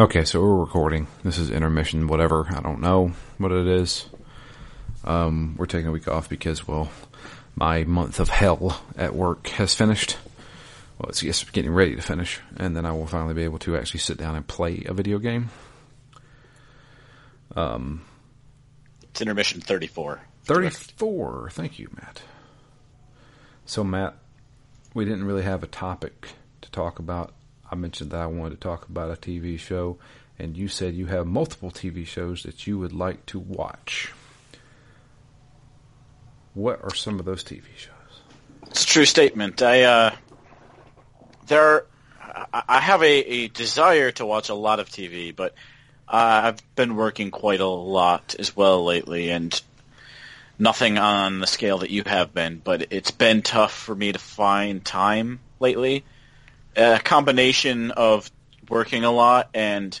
Okay, so we're recording. This is intermission, whatever. I don't know what it is. Um, we're taking a week off because, well, my month of hell at work has finished. Well, it's just getting ready to finish, and then I will finally be able to actually sit down and play a video game. Um, It's intermission 34. 34. Thank you, Matt. So, Matt, we didn't really have a topic to talk about. I mentioned that I wanted to talk about a TV show, and you said you have multiple TV shows that you would like to watch. What are some of those TV shows? It's a true statement. I uh, there, I have a, a desire to watch a lot of TV, but uh, I've been working quite a lot as well lately, and nothing on the scale that you have been. But it's been tough for me to find time lately. A combination of working a lot and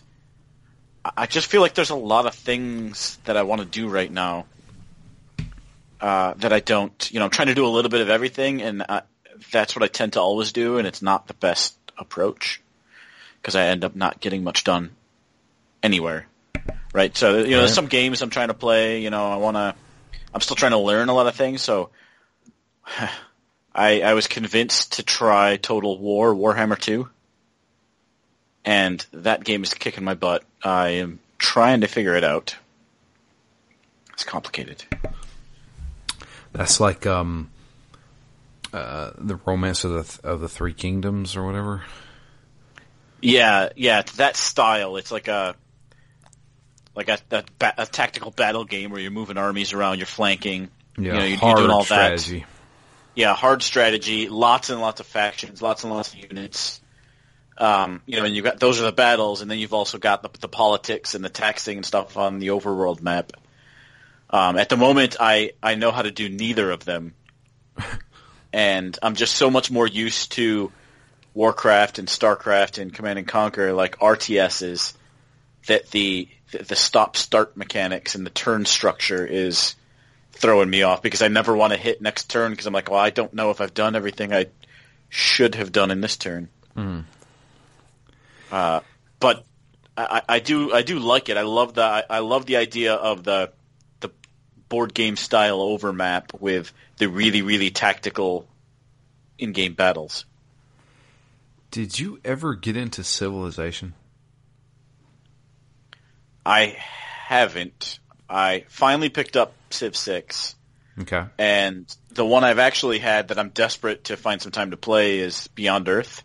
I- just feel like there's a lot of things that I want to do right now uh, that I don't. You know, I'm trying to do a little bit of everything, and I, that's what I tend to always do, and it's not the best approach because I end up not getting much done anywhere. Right. So you know, there's some games I'm trying to play. You know, I want to. I'm still trying to learn a lot of things, so. I, I was convinced to try Total War Warhammer 2, and that game is kicking my butt. I am trying to figure it out. It's complicated. That's like um, uh, the Romance of the Th- of the Three Kingdoms or whatever. Yeah, yeah, it's that style. It's like a like a, a, ba- a tactical battle game where you're moving armies around, you're flanking. Yeah, you know, you're, you're doing all strategy. that. Yeah, hard strategy, lots and lots of factions, lots and lots of units. Um, you know, and you've got those are the battles, and then you've also got the, the politics and the taxing and stuff on the overworld map. Um, at the moment, I I know how to do neither of them, and I'm just so much more used to Warcraft and Starcraft and Command and Conquer like RTSs that the the stop start mechanics and the turn structure is throwing me off because I never want to hit next turn because I'm like, well, I don't know if I've done everything I should have done in this turn. Uh, but I, I do I do like it. I love the I, I love the idea of the the board game style overmap with the really really tactical in game battles. Did you ever get into Civilization? I haven't. I finally picked up Civ Six. Okay. And the one I've actually had that I'm desperate to find some time to play is Beyond Earth.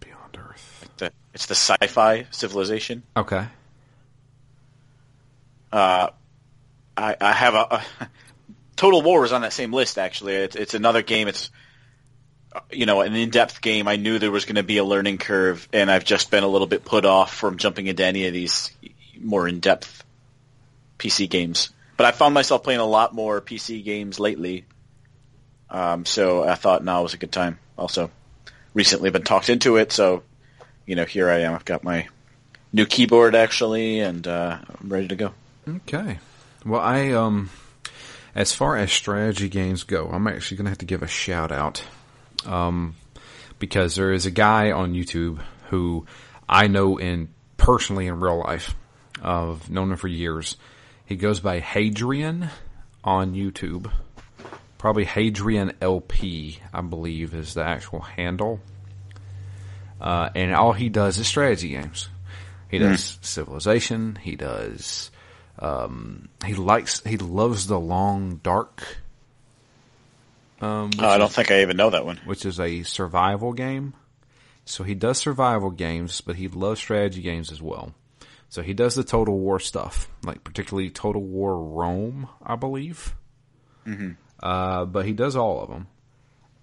Beyond Earth. The, it's the sci-fi civilization. Okay. Uh, I, I have a, a Total War is on that same list. Actually, it's, it's another game. It's you know an in-depth game. I knew there was going to be a learning curve, and I've just been a little bit put off from jumping into any of these more in-depth PC games. But I found myself playing a lot more PC games lately. Um, so I thought now was a good time. Also, recently been talked into it, so you know here I am. I've got my new keyboard actually, and uh, I'm ready to go. Okay. Well, I um, as far as strategy games go, I'm actually gonna have to give a shout out, um, because there is a guy on YouTube who I know in personally in real life. I've known him for years. He goes by Hadrian on YouTube. Probably Hadrian LP, I believe, is the actual handle. Uh, and all he does is strategy games. He does Civilization. He does. Um, he likes. He loves the Long Dark. Um, Oh, I don't is- think I even know that one. which is a survival game. So he does survival games, but he loves strategy games as well. So he does the Total War stuff, like particularly Total War Rome, I believe. Mm-hmm. Uh, but he does all of them.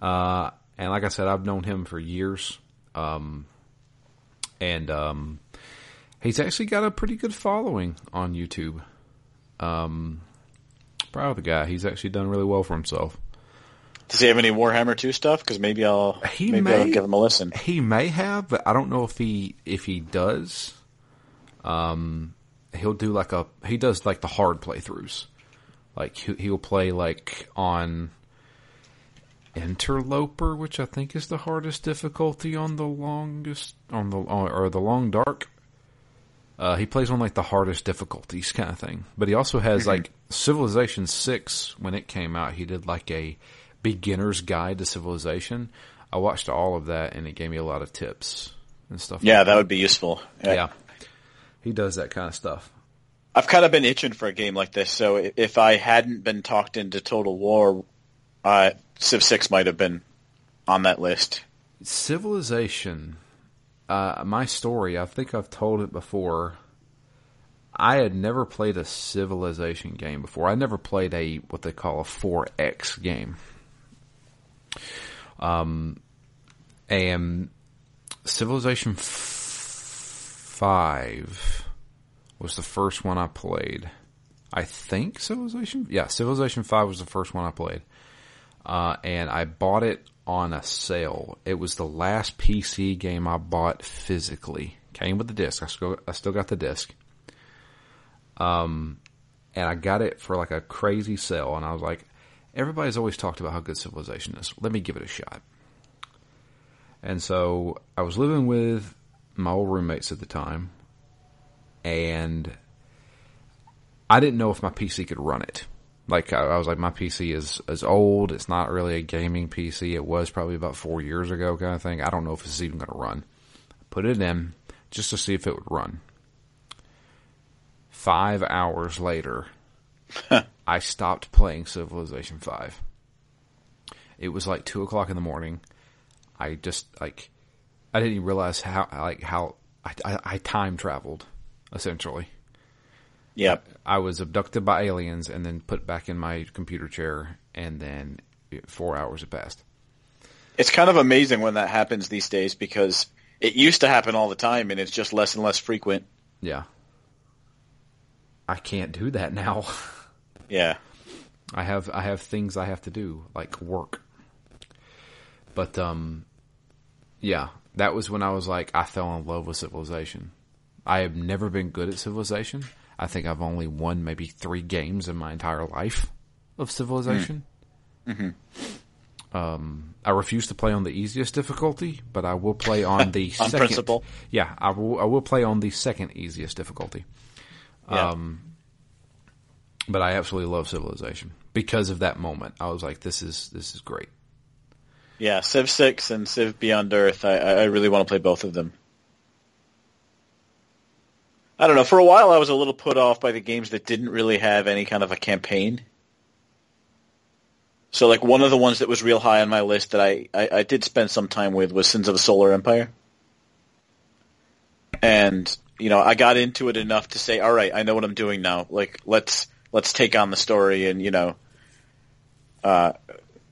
Uh, and like I said, I've known him for years. Um, and um, he's actually got a pretty good following on YouTube. Um, proud of the guy. He's actually done really well for himself. Does he have any Warhammer 2 stuff? Because maybe I'll He maybe may- I'll give him a listen. He may have, but I don't know if he if he does. Um, he'll do like a he does like the hard playthroughs. Like he, he'll play like on Interloper, which I think is the hardest difficulty on the longest on the or the long dark. Uh, he plays on like the hardest difficulties kind of thing, but he also has Mm-hmm. like Civilization Six when it came out. He did like a beginner's guide to Civilization. I watched all of that, and it gave me a lot of tips and stuff. Yeah, like that would be useful. yeah. He does that kind of stuff. I've kind of been itching for a game like this, so if I hadn't been talked into Total War, uh, Civ 6 might have been on that list. Civilization. Uh, my story. I think I've told it before. I had never played a Civilization game before. I never played a what they call a 4X game. Um, and Civilization Five was the first one I played. I think Civilization. Yeah, Civilization Five was the first one I played uh, and I bought it on a sale. It was the last PC game I bought physically. Came with the disc. I still, I still got the disc. Um, and I got it for like a crazy sale, and I was like, everybody's always talked about how good Civilization is. Let me give it a shot. And so I was living with my old roommates at the time, and I didn't know if my PC could run it. Like I, I was like, my PC is is old. It's not really a gaming PC. It was probably about four years ago, kind of thing. I don't know if it's even going to run. Put it in just to see if it would run. Five hours later, I stopped playing Civilization Five. It was like two o'clock in the morning. I just like I didn't even realize how like how I, I, I time traveled essentially. Yeah. I was abducted by aliens and then put back in my computer chair, and then four hours had passed. It's kind of amazing when that happens these days because it used to happen all the time and it's just less and less frequent. Yeah. I can't do that now. Yeah. I have I have things I have to do, like work. But um yeah, that was when I was like I fell in love with civilization. I have never been good at civilization. I think I've only won maybe three games in my entire life of civilization. Um, I refuse to play on the easiest difficulty, but I will play on the On second. principle. Yeah, I will. I will play on the second easiest difficulty. Yeah. Um, but I absolutely love Civilization because of that moment. I was like, "This is this is great." Yeah. Civ 6 and Civ Beyond Earth, I, I really want to play both of them. I don't know. For a while, I was a little put off by the games that didn't really have any kind of a campaign. So, like, one of the ones that was real high on my list that I, I, I did spend some time with was Sins of a Solar Empire. And, you know, I got into it enough to say, all right, I know what I'm doing now. Like, let's, let's take on the story and, you know, uh,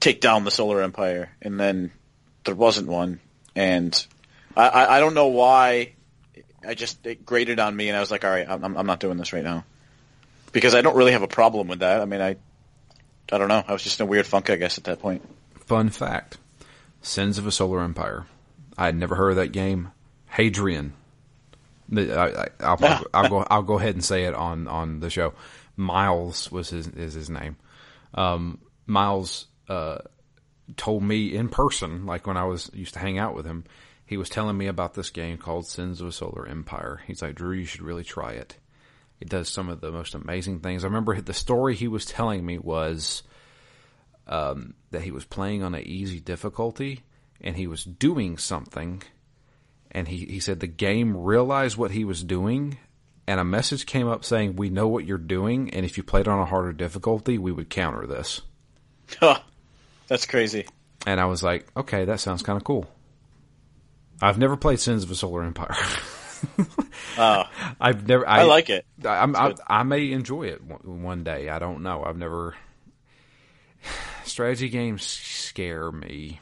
take down the Solar Empire. And then there wasn't one. And I, I, I don't know why I just it grated on me, and I was like, all right, I'm, I'm not doing this right now because I don't really have a problem with that. I mean, I, I don't know. I was just in a weird funk, I guess, at that point. Fun fact: Sins of a Solar Empire. I had never heard of that game. Hadrian. I, I, I'll, Yeah. I'll go. I'll go ahead and say it on on the show. Miles was his is his name. Um, Miles uh, told me in person, like when I was used to hang out with him, he was telling me about this game called Sins of a Solar Empire. He's like, Drew, you should really try it. It does some of the most amazing things. I remember the story he was telling me was um, that he was playing on an easy difficulty and he was doing something and he, he said the game realized what he was doing and a message came up saying we know what you're doing and if you played on a harder difficulty we would counter this. That's crazy. and i was like okay that sounds kind of cool i've never played sins of a solar empire Uh, i've never I like it. I, I'm, I. I may enjoy it one, one day i don't know i've never strategy games scare me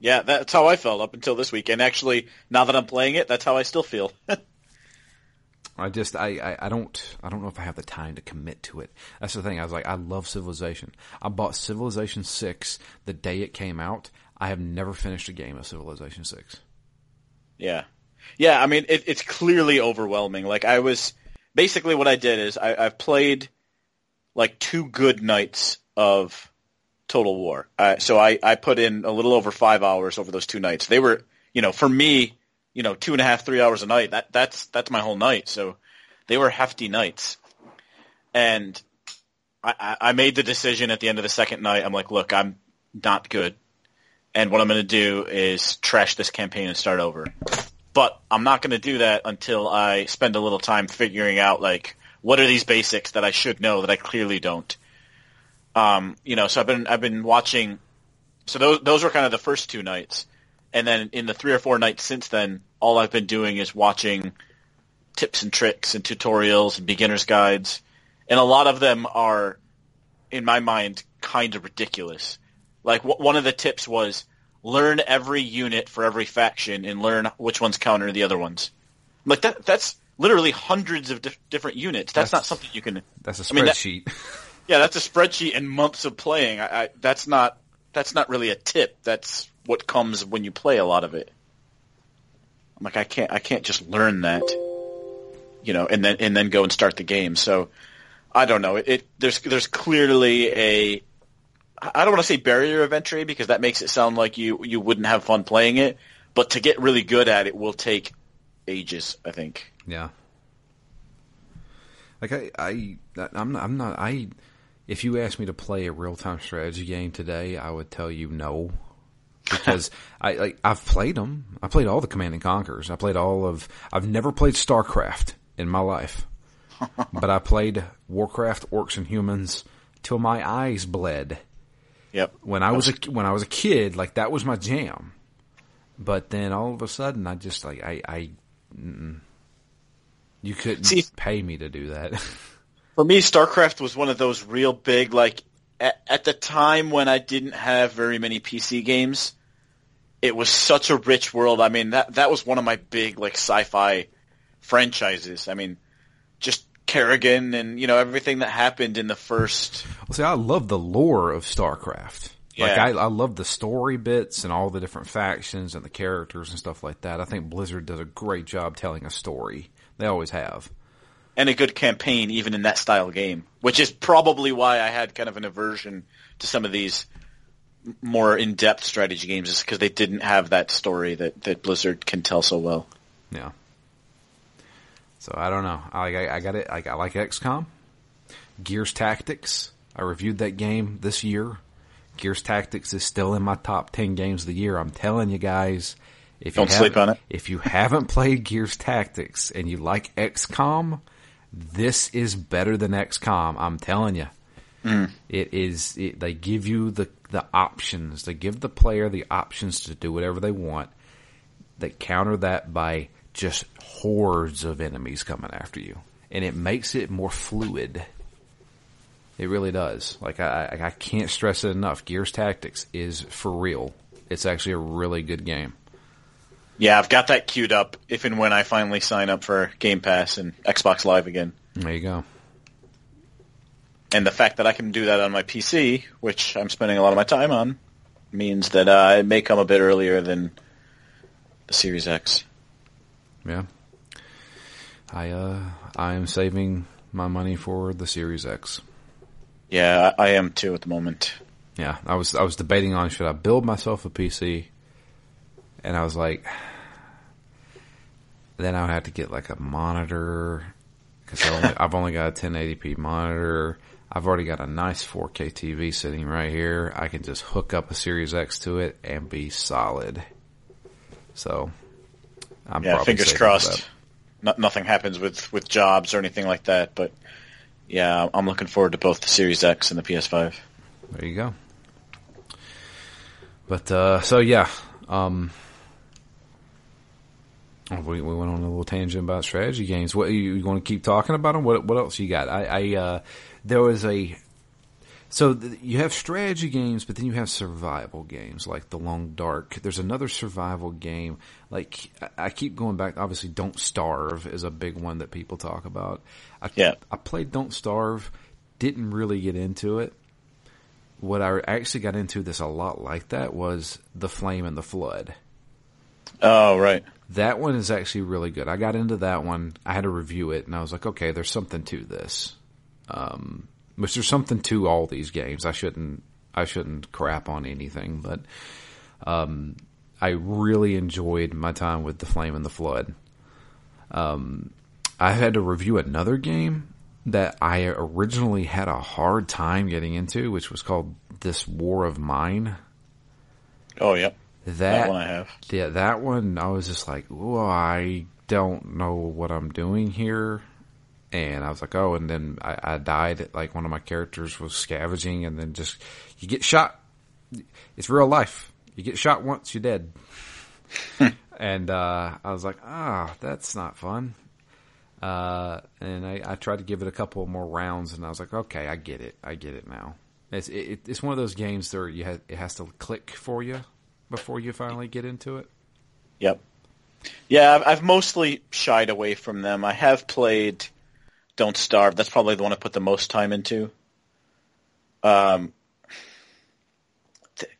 Yeah, that's how I felt up until this week. And actually, now that I'm playing it, that's how I still feel. I just I, I, I don't I don't know if I have the time to commit to it. That's the thing. I was like, I love Civilization. I bought Civilization Six the day it came out. I have never finished a game of Civilization Six. yeah. Yeah, I mean, it, it's clearly overwhelming. Like, I was, basically what I did is I, I've played, like, two good nights of Total War. Uh, so I, I put in a little over five hours over those two nights. They were, you know, for me, you know, two and a half, three hours a night. That that's that's my whole night. So they were hefty nights, and I, I made the decision at the end of the second night. I'm like, look, I'm not good, and what I'm going to do is trash this campaign and start over. But I'm not going to do that until I spend a little time figuring out like what are these basics that I should know that I clearly don't. Um, you know, so I've been I've been watching. So those those were kind of the first two nights, and then in the three or four nights since then, all I've been doing is watching tips and tricks and tutorials and beginner's guides, and a lot of them are, in my mind, kind of ridiculous. Like w- one of the tips was learn every unit for every faction and learn which ones counter the other ones. Like that that's literally hundreds of different units. That's, that's, not something you can. That's a spreadsheet. I mean, that, yeah, that's a spreadsheet and months of playing. I, I, that's not that's not really a tip. That's what comes when you play a lot of it. I'm like, I can't I can't just learn that, you know, and then and then go and start the game. So I don't know. It, it there's there's clearly a I don't want to say barrier of entry because that makes it sound like you you wouldn't have fun playing it, but to get really good at it will take ages, I think. Yeah. Like I I I'm not, I'm not I if you asked me to play a real time strategy game today, I would tell you no. Because I like I've played them. I played all the Command and Conquers. I played all of I've never played StarCraft in my life. but I played Warcraft Orcs and Humans till my eyes bled. Yep. When I was a when I was a kid, like that was my jam. But then all of a sudden, I just like I I you couldn't See, pay me to do that. for me, StarCraft was one of those real big like at, at the time when I didn't have very many PC games. It was such a rich world. I mean that that was one of my big like sci-fi franchises. I mean, just Kerrigan and you know everything that happened in the first. Well, see, I love the lore of StarCraft. Yeah. Like I, I love the story bits and all the different factions and the characters and stuff like that. I think Blizzard does a great job telling a story. They always have. And a good campaign, even in that style game, which is probably why I had kind of an aversion to some of these more in-depth strategy games, is because they didn't have that story that, that Blizzard can tell so well. Yeah. So I don't know. I I, I got it. I, I like XCOM, Gears Tactics. I reviewed that game this year. Gears Tactics is still in my top ten games of the year. I'm telling you guys. If don't you sleep on it. If you haven't played Gears Tactics and you like XCOM, this is better than XCOM. I'm telling you. Mm. It is. It, they give you the the options. They give the player the options to do whatever they want. They counter that by just hordes of enemies coming after you, and it makes it more fluid. It really does. Like I, I can't stress it enough. Gears Tactics is for real. It's actually a really good game. Yeah, I've got that queued up if and when I finally sign up for Game Pass and Xbox Live again. There you go. And the fact that I can do that on my PC, which I'm spending a lot of my time on, means that uh, it may come a bit earlier than the Series X. Yeah. I uh I am saving my money for the Series X. Yeah, I am too at the moment. Yeah, I was I was debating on should I build myself a PC, and I was like, then I would have to get like a monitor because I've only got a 1080p monitor. I've already got a nice 4K TV sitting right here. I can just hook up a Series X to it and be solid. So I'm yeah, fingers crossed. No, nothing happens with with jobs or anything like that. But yeah, I'm looking forward to both the Series X and the PS5. There you go. But uh, so yeah, um, oh, we, we went on a little tangent about strategy games. What you, you want to keep talking about them? What what else you got? I, I uh, there was a so th- you have strategy games, but then you have survival games like The Long Dark. There's another survival game. Like I, I keep going back. Obviously, Don't Starve is a big one that people talk about. I, yeah. I played Don't Starve. Didn't really get into it. What I actually got into this a lot like that was The Flame and the Flood. Oh, right. That one is actually really good. I got into that one. I had to review it, and I was like, okay, there's something to this. Um, which there's something to all these games. I shouldn't I shouldn't crap on anything, but um, I really enjoyed my time with the Flame and the Flood. Um, I had to review another game that I originally had a hard time getting into, which was called This War of Mine. Oh, yep. That, That one I have. Yeah, that one I was just like, "Ooh, I don't know what I'm doing here. And I was like, oh, and then I, I died. Like one of my characters was scavenging, and then just you get shot. It's real life. You get shot once, you're dead. and uh, I was like, ah, that's not fun. Uh, and I, I tried to give it a couple more rounds, and I was like, okay, I get it. I get it now. It's it, it's one of those games where you ha- it has to click for you before you finally get into it. Yep. Yeah, I've mostly shied away from them. I have played Don't Starve. That's probably the one I put the most time into. Um, th-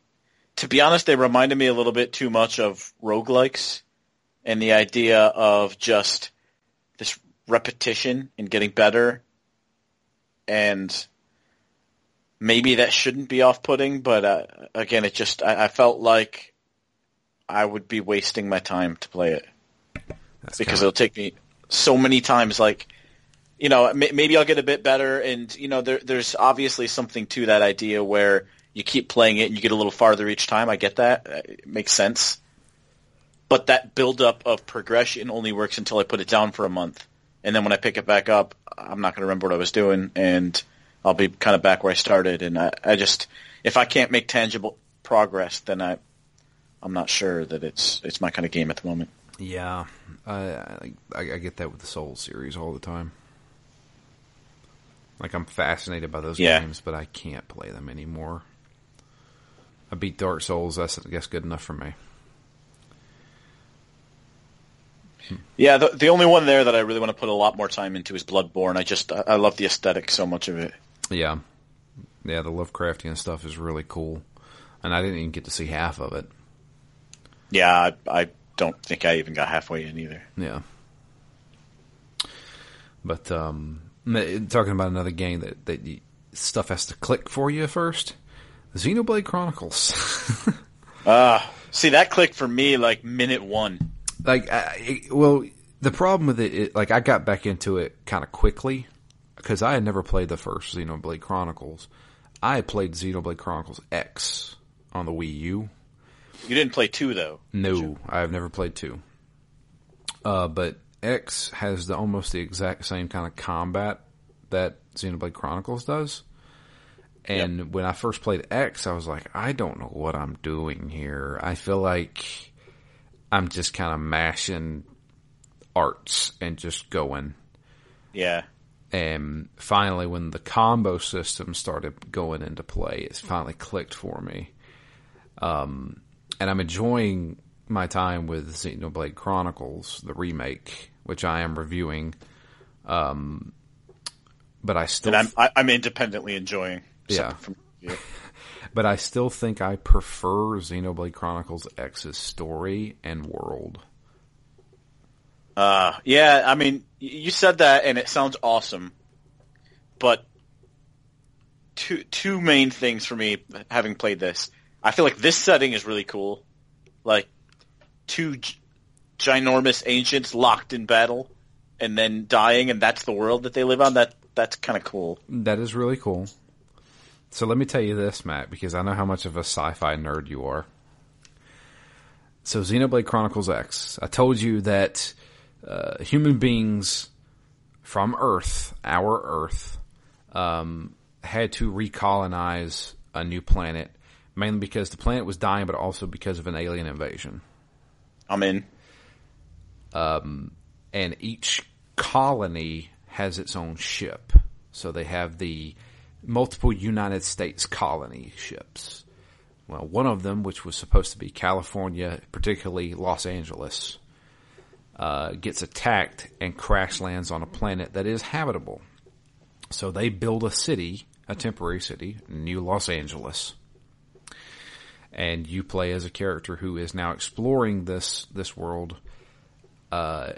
to be honest, they reminded me a little bit too much of roguelikes and the idea of just this repetition and getting better. And maybe that shouldn't be off-putting, but uh, again, it just I, I felt like I would be wasting my time to play it That's because kinda- it'll take me so many times. Like, you know, may- maybe I'll get a bit better, and you know, there, there's obviously something to that idea where you keep playing it and you get a little farther each time. I get that; Uh, it makes sense. But that buildup of progression only works until I put it down for a month, and then when I pick it back up, I'm not going to remember what I was doing, and I'll be kind of back where I started. And I, I just, if I can't make tangible progress, then I, I'm not sure that it's it's my kind of game at the moment. Yeah, I, I I get that with the Soul series all the time. Like I'm fascinated by those Yeah. games, but I can't play them anymore. I beat Dark Souls. That's I guess good enough for me. Yeah, the the only one there that I really want to put a lot more time into is Bloodborne. I just I love the aesthetic so much of it. Yeah, yeah. The Lovecraftian stuff is really cool, and I didn't even get to see half of it. Yeah, I, I don't think I even got halfway in either. Yeah. But um, talking about another game that that you, stuff has to click for you first. Xenoblade Chronicles. Ah, see that clicked for me like minute one. like I, well the problem with it, like i got back into it kind of quickly because i had never played the first xenoblade chronicles i played xenoblade chronicles x on the wii u You didn't play two though. no i've never played two uh, but x has the almost the exact same kind of combat that xenoblade chronicles does. And when i first played x i was like i don't know what i'm doing here. I feel like i'm just kind of mashing arts and just going. Yeah, and finally when the combo system started going into play it finally clicked for me. Um, and i'm enjoying my time with xenoblade chronicles the remake which i am reviewing um, but i still and I'm I, I'm independently enjoying. Yeah. From, yeah. but i still think i prefer xenoblade chronicles x's story and world Uh, yeah, I mean, you said that, and it sounds awesome, but two two main things for me having played this. I feel like this setting is really cool, like two ginormous ancients locked in battle and then dying, and that's the world that they live on. That that's kind of cool. That is really cool. So let me tell you this, Matt, because I know how much of a sci-fi nerd you are. So Xenoblade Chronicles X. I told you that uh, human beings from Earth, our Earth, um, had to recolonize a new planet, mainly because the planet was dying, but also because of an alien invasion. I'm in. And each colony has its own ship. So they have the multiple United States colony ships. Well, one of them, which was supposed to be California, particularly Los Angeles, uh, gets attacked and crash lands on a planet that is habitable. So they build a city, a temporary city, New Los Angeles. And you play as a character who is now exploring this this world Uh,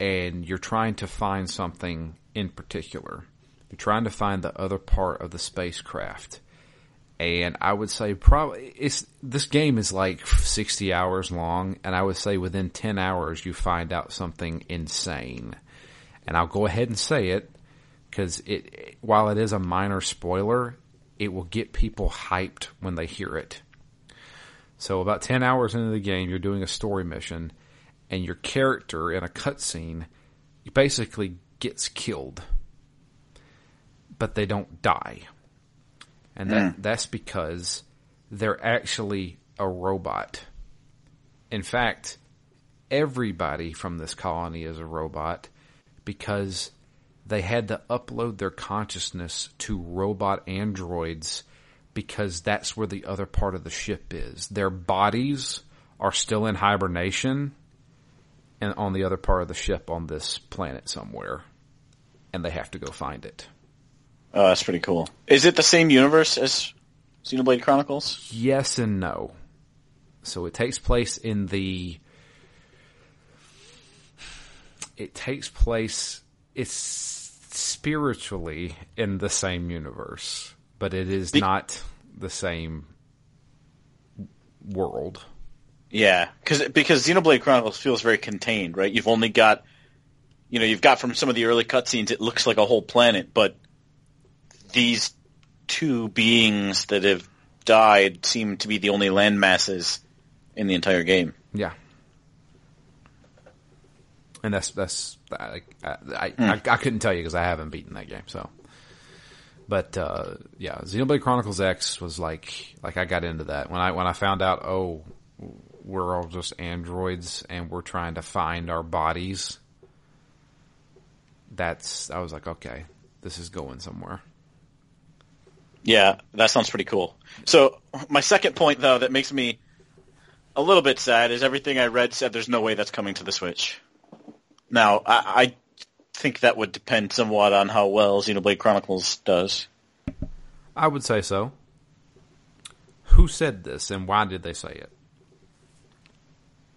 and you're trying to find something in particular. You're trying to find the other part of the spacecraft. and I would say probably it's this game is like 60 hours long and I would say within 10 hours you find out something insane. And I'll go ahead and say it cuz it while it is a minor spoiler, it will get people hyped when they hear it. So about 10 hours into the game you're doing a story mission and your character in a cutscene basically gets killed. But they don't die and that, mm. that's because they're actually a robot. In fact, everybody from this colony is a robot because they had to upload their consciousness to robot androids because that's where the other part of the ship is. Their bodies are still in hibernation and on the other part of the ship on this planet somewhere and they have to go find it. Oh, that's pretty cool. Is it the same universe as Xenoblade Chronicles? Yes and no. So it takes place in the. It takes place. It's spiritually in the same universe, but it is Be- not the same world. Yeah, because because Xenoblade Chronicles feels very contained, right? You've only got, you know, you've got from some of the early cutscenes, it looks like a whole planet, but these two beings that have died seem to be the only land masses in the entire game. Yeah. And that's that's I I, mm. I, I, couldn't tell you because I haven't beaten that game. So, but uh, yeah, Xenoblade Chronicles X was like like I got into that when I when I found out oh we're all just androids and we're trying to find our bodies. That's I was like okay, this is going somewhere. Yeah, that sounds pretty cool. So my second point, though, that makes me a little bit sad is everything I read said there's no way that's coming to the Switch. Now, I, I think that would depend somewhat on how well Xenoblade Chronicles does. I would say so. Who said this, and why did they say it?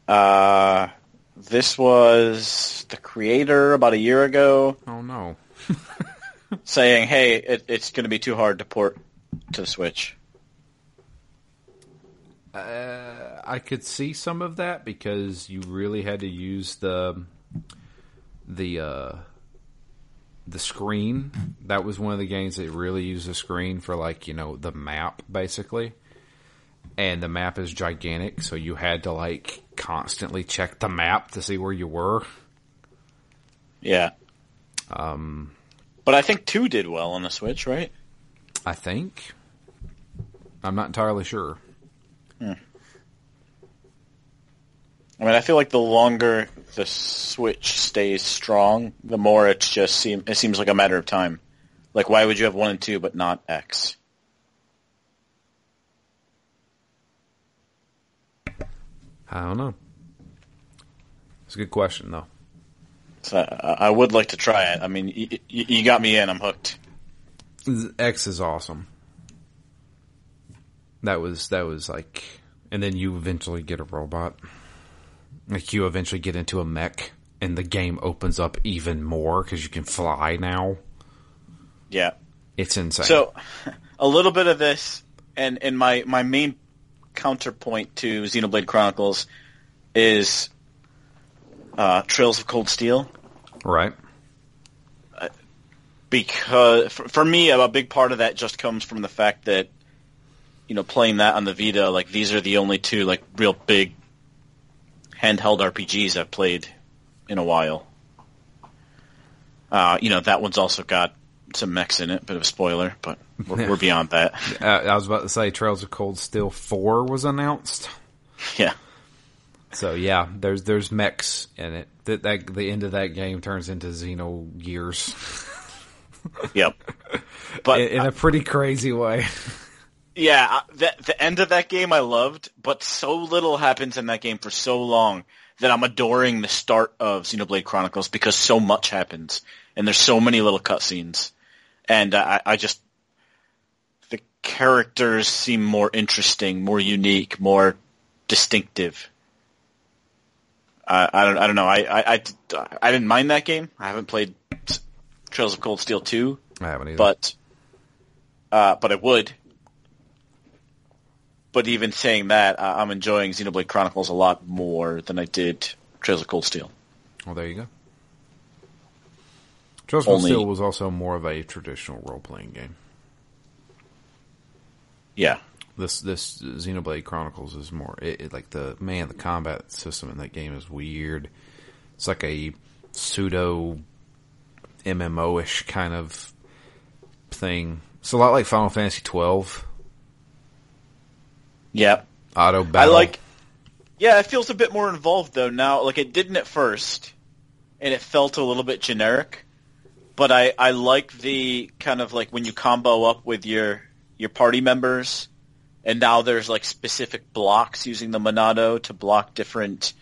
Uh, this was the creator about a year ago. Oh no. saying, "Hey, it, it's going to be too hard to port to the Switch." Uh, I could see some of that because you really had to use the the uh, the screen. That was one of the games that really used the screen for like you know the map basically, and the map is gigantic, so you had to like constantly check the map to see where you were. Yeah. Um, but I think two did well on the Switch, right? I think. I'm not entirely sure. Hmm. I mean, I feel like the longer the Switch stays strong, the more it's just seem it seems like a matter of time. Like, why would you have one and two but not X? I don't know. It's a good question, though. So I, I would like to try it. I mean, you, you got me in. I'm hooked. X is awesome. That was that was like, and then you eventually get a robot. Like you eventually get into a mech, and the game opens up even more because you can fly now. Yeah, it's insane. So, a little bit of this, and and my my main counterpoint to Xenoblade Chronicles is uh, Trails of Cold Steel. Right. Uh, because for, for me, a big part of that just comes from the fact that you know playing that on the Vita, like these are the only two like real big handheld RPGs I've played in a while. Uh, you know that one's also got some mechs in it, bit of a spoiler, but we're, we're beyond that. Uh, I was about to say Trails of Cold Steel Four was announced. Yeah. So yeah, there's there's mechs in it. That, that the end of that game turns into Xenogears. yep, but in, in a pretty crazy way. Yeah, the the end of that game I loved, but so little happens in that game for so long that I'm adoring the start of Xenoblade Chronicles because so much happens and there's so many little cutscenes, and uh, I, I just the characters seem more interesting, more unique, more distinctive. Uh, I don't I don't know. I, I, I, I, didn't mind that game. I haven't played Trails of Cold Steel two. I haven't either. But uh, but I would. but even saying that, I- I'm enjoying Xenoblade Chronicles a lot more than I did Trails of Cold Steel. Well, there you go. Of Only- Steel was also more of a traditional role playing game. Yeah. This this Xenoblade Chronicles is more it, it- like the man the combat system in that game is weird. It's like a pseudo MMO ish kind of thing. It's a lot like Final Fantasy twelve Yeah. auto battle. I like. Yeah, it feels a bit more involved though now. Like it didn't at first, and it felt a little bit generic. But I I like the kind of like when you combo up with your your party members, and now there's like specific blocks using the Monado to block different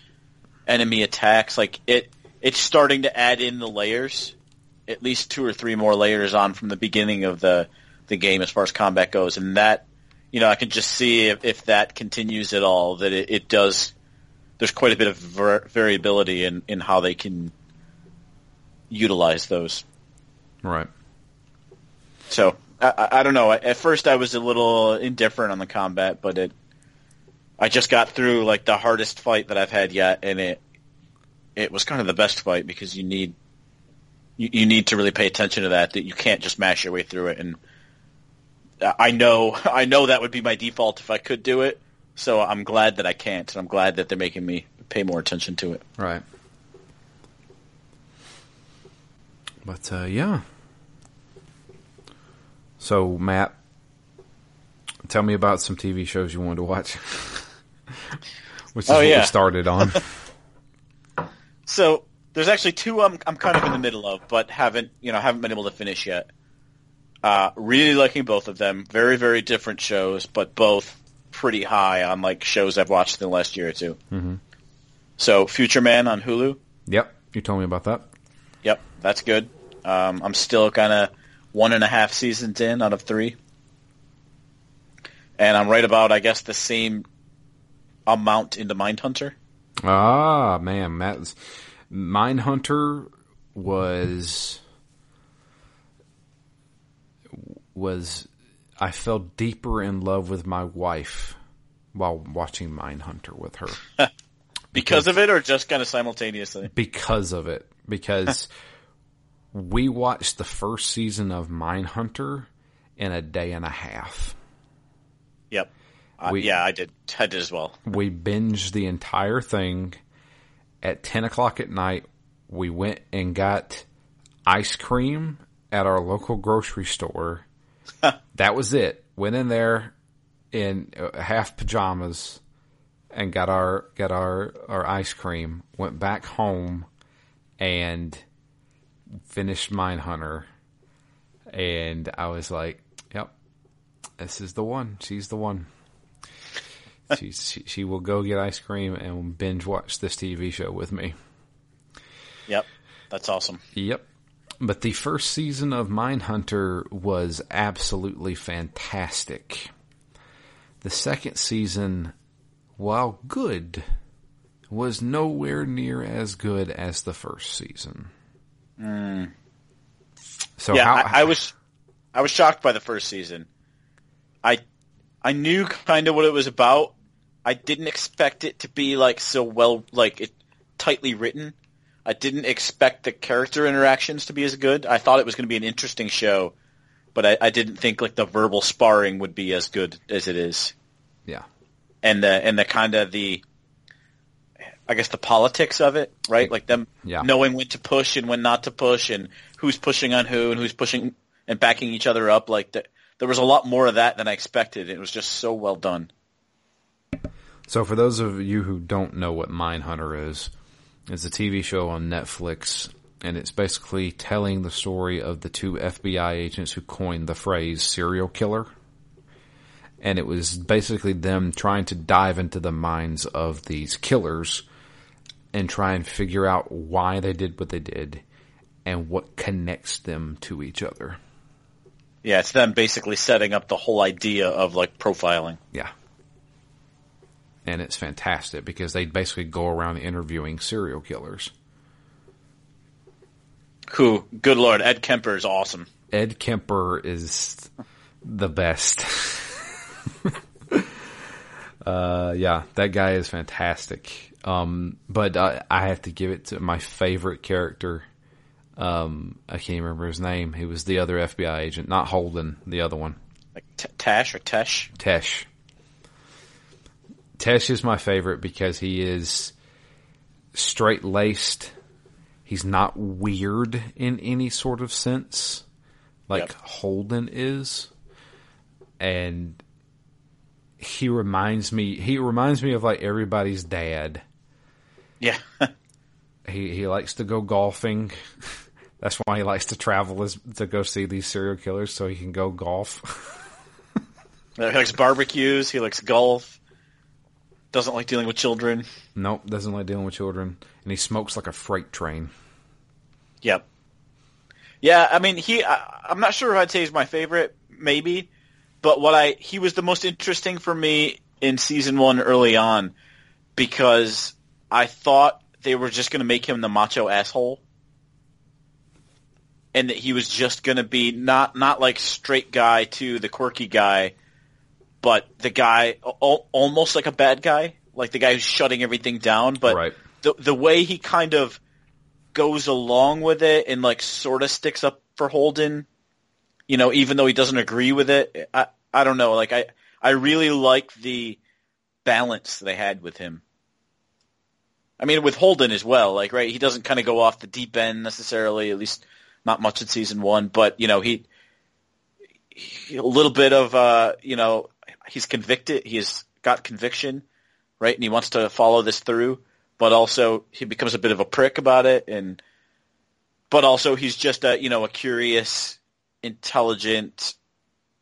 enemy attacks. Like it it's starting to add in the layers, at least two or three more layers on from the beginning of the the game as far as combat goes, and that you know, I can just see if, if that continues at all, that it, it does. There's quite a bit of var- variability in, in how they can utilize those. Right. So I, I- don't know. At first, I was a little indifferent on the combat, but it. I just got through like the hardest fight that I've had yet, and it it was kind of the best fight because you need you, you need to really pay attention to that. That you can't just mash your way through it, and I know I know that would be my default if I could do it. So I'm glad that I can't, and I'm glad that they're making me pay more attention to it. Right. But uh, yeah. So Matt, tell me about some TV shows you wanted to watch. Which is Oh, what yeah. we started on. So there's actually two I'm I'm kind of in the middle of, but haven't you know haven't been able to finish yet. Uh, really liking both of them. Very very different shows, but both pretty high on like shows I've watched in the last year or 2 Mm-hmm. So Future Man on Hulu. yep, you told me about that. Yep, that's good. Um, I'm still kind of one and a half seasons in out of three, and I'm right about I guess the same amount into Mindhunter. Ah, man, Matt's Mindhunter was was I fell deeper in love with my wife while watching Mindhunter with her Because of it, or just kind of simultaneously? because of it because we watched the first season of Mindhunter in a day and a half. Yep. Uh, We- yeah, I did. I did as well. we binged the entire thing at 10 o'clock at night we went and got ice cream at our local grocery store that was it went in there in uh, half pajamas and got our got our our ice cream went back home and finished Mindhunter, and I was like yep this is the one she's the one she, she she will go get ice cream and binge watch this TV show with me. Yep. That's awesome. Yep. But the first season of Mindhunter was absolutely fantastic. The second season, while good, was nowhere near as good as the first season. Mm. So yeah, how, I, I was, I was shocked by the first season. I, I knew kind of what it was about. I didn't expect it to be like so well, like it tightly written. I didn't expect the character interactions to be as good. I thought it was going to be an interesting show, but I, I didn't think like the verbal sparring would be as good as it is. yeah. and the and the kind of the I guess the politics of it, right? Like them Yeah. knowing when to push and when not to push, and who's pushing on who, and who's pushing and backing each other up. Like the, there was a lot more of that than I expected. It was just so well done. So, for those of you who don't know what Mindhunter is, it's a TV show on Netflix, and it's basically telling the story of the two FBI agents who coined the phrase serial killer. And it was basically them trying to dive into the minds of these killers and try and figure out why they did what they did and what connects them to each other. Yeah, it's them basically setting up the whole idea of like profiling. Yeah. And it's fantastic because they basically go around interviewing serial killers. Who, good lord, Ed Kemper is awesome. Ed Kemper is the best. Uh, yeah, that guy is fantastic. Um, but I, I have to give it to my favorite character. Um, I can't remember his name. He was the other FBI agent, not Holden, the other one. Like T- Tash or Tesh? Tesh. Tesh is my favorite because he is straight laced. He's not weird in any sort of sense, like Yep. Holden is, and he reminds me. He reminds me of like everybody's dad. Yeah. He he likes to go golfing. That's why he likes to travel is to go see these serial killers so he can go golf. he likes barbecues. He likes golf. Doesn't like dealing with children. nope, doesn't like dealing with children, and he smokes like a freight train. Yep. Yeah, I mean, he. I, I'm not sure if I'd say he's my favorite, maybe, but what I he was the most interesting for me in season one early on because I thought they were just going to make him the macho asshole, and that he was just going to be not not like straight guy to the quirky guy, but the guy al- almost like a bad guy, like the guy who's shutting everything down. But Right. the the way he kind of goes along with it and like sort of sticks up for Holden, you know, even though he doesn't agree with it. I I don't know. Like I I really like the balance they had with him. I mean, with Holden as well. Like right, he doesn't kind of go off the deep end necessarily. At least not much in season one. But you know, he, he a little bit of uh, you know, he's convicted. He has got conviction, right, and he wants to follow this through but also he becomes a bit of a prick about it and but also he's just a you know a curious intelligent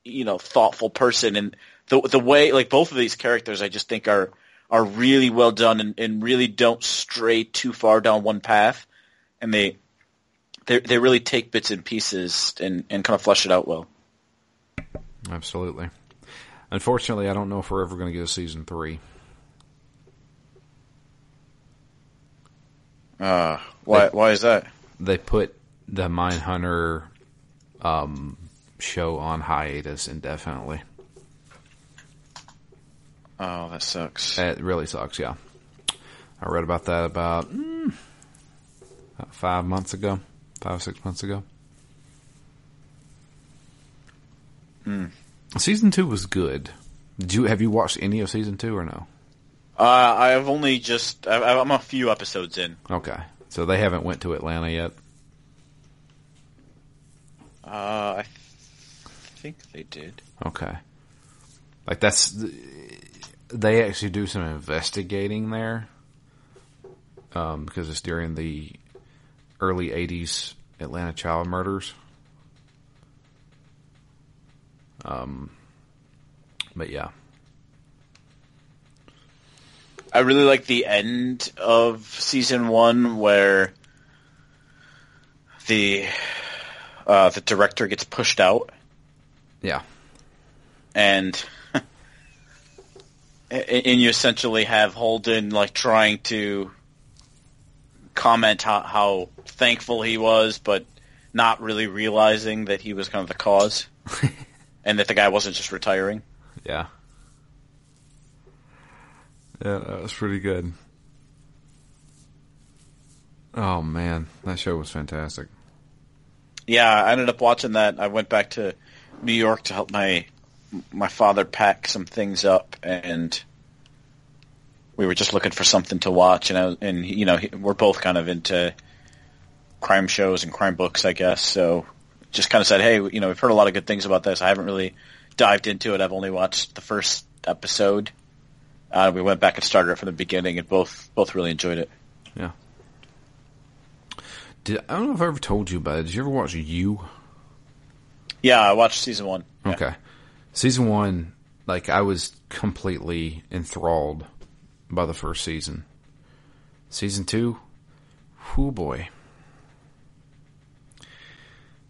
you know thoughtful person and the the way like both of these characters I just think are are really well done and, and really don't stray too far down one path and they they they really take bits and pieces and and kind of flesh it out well Absolutely. Unfortunately, I don't know if we're ever going to get a season three. uh why why is that They put the Mindhunter um, show on hiatus indefinitely. oh that sucks It really sucks. Yeah, I read about that about, mm, about five months ago, five six months ago. Season two was good. Did you have you watched any of season two or no? uh I've only just I, I'm a few episodes in Okay, so they haven't went to Atlanta yet. Uh, I th- think they did. Okay. Like that's they actually do some investigating there. Um, because it's during the early '80s Atlanta child murders. Um, but yeah, I really like the end of season one where the uh, the director gets pushed out yeah, and and you essentially have Holden like trying to comment how, how thankful he was, but not really realizing that he was kind of the cause, and that the guy wasn't just retiring. yeah, yeah. That was pretty good. Oh man, that show was fantastic. Yeah, I ended up watching that. I went back to New York to help my my father pack some things up, and we were just looking for something to watch. And I, and you know, we're both kind of into crime shows and crime books, I guess. So just kind of said, hey, you know, we've heard a lot of good things about this. I haven't really dived into it. I've only watched the first episode. Uh, we went back and started it from the beginning, and both both really enjoyed it. Yeah. Did I don't know if I ever told you about it. Did you ever watch You? Yeah, I watched season one. Yeah. Okay. Season one, like I was completely enthralled by the first season. Season two, whoo boy.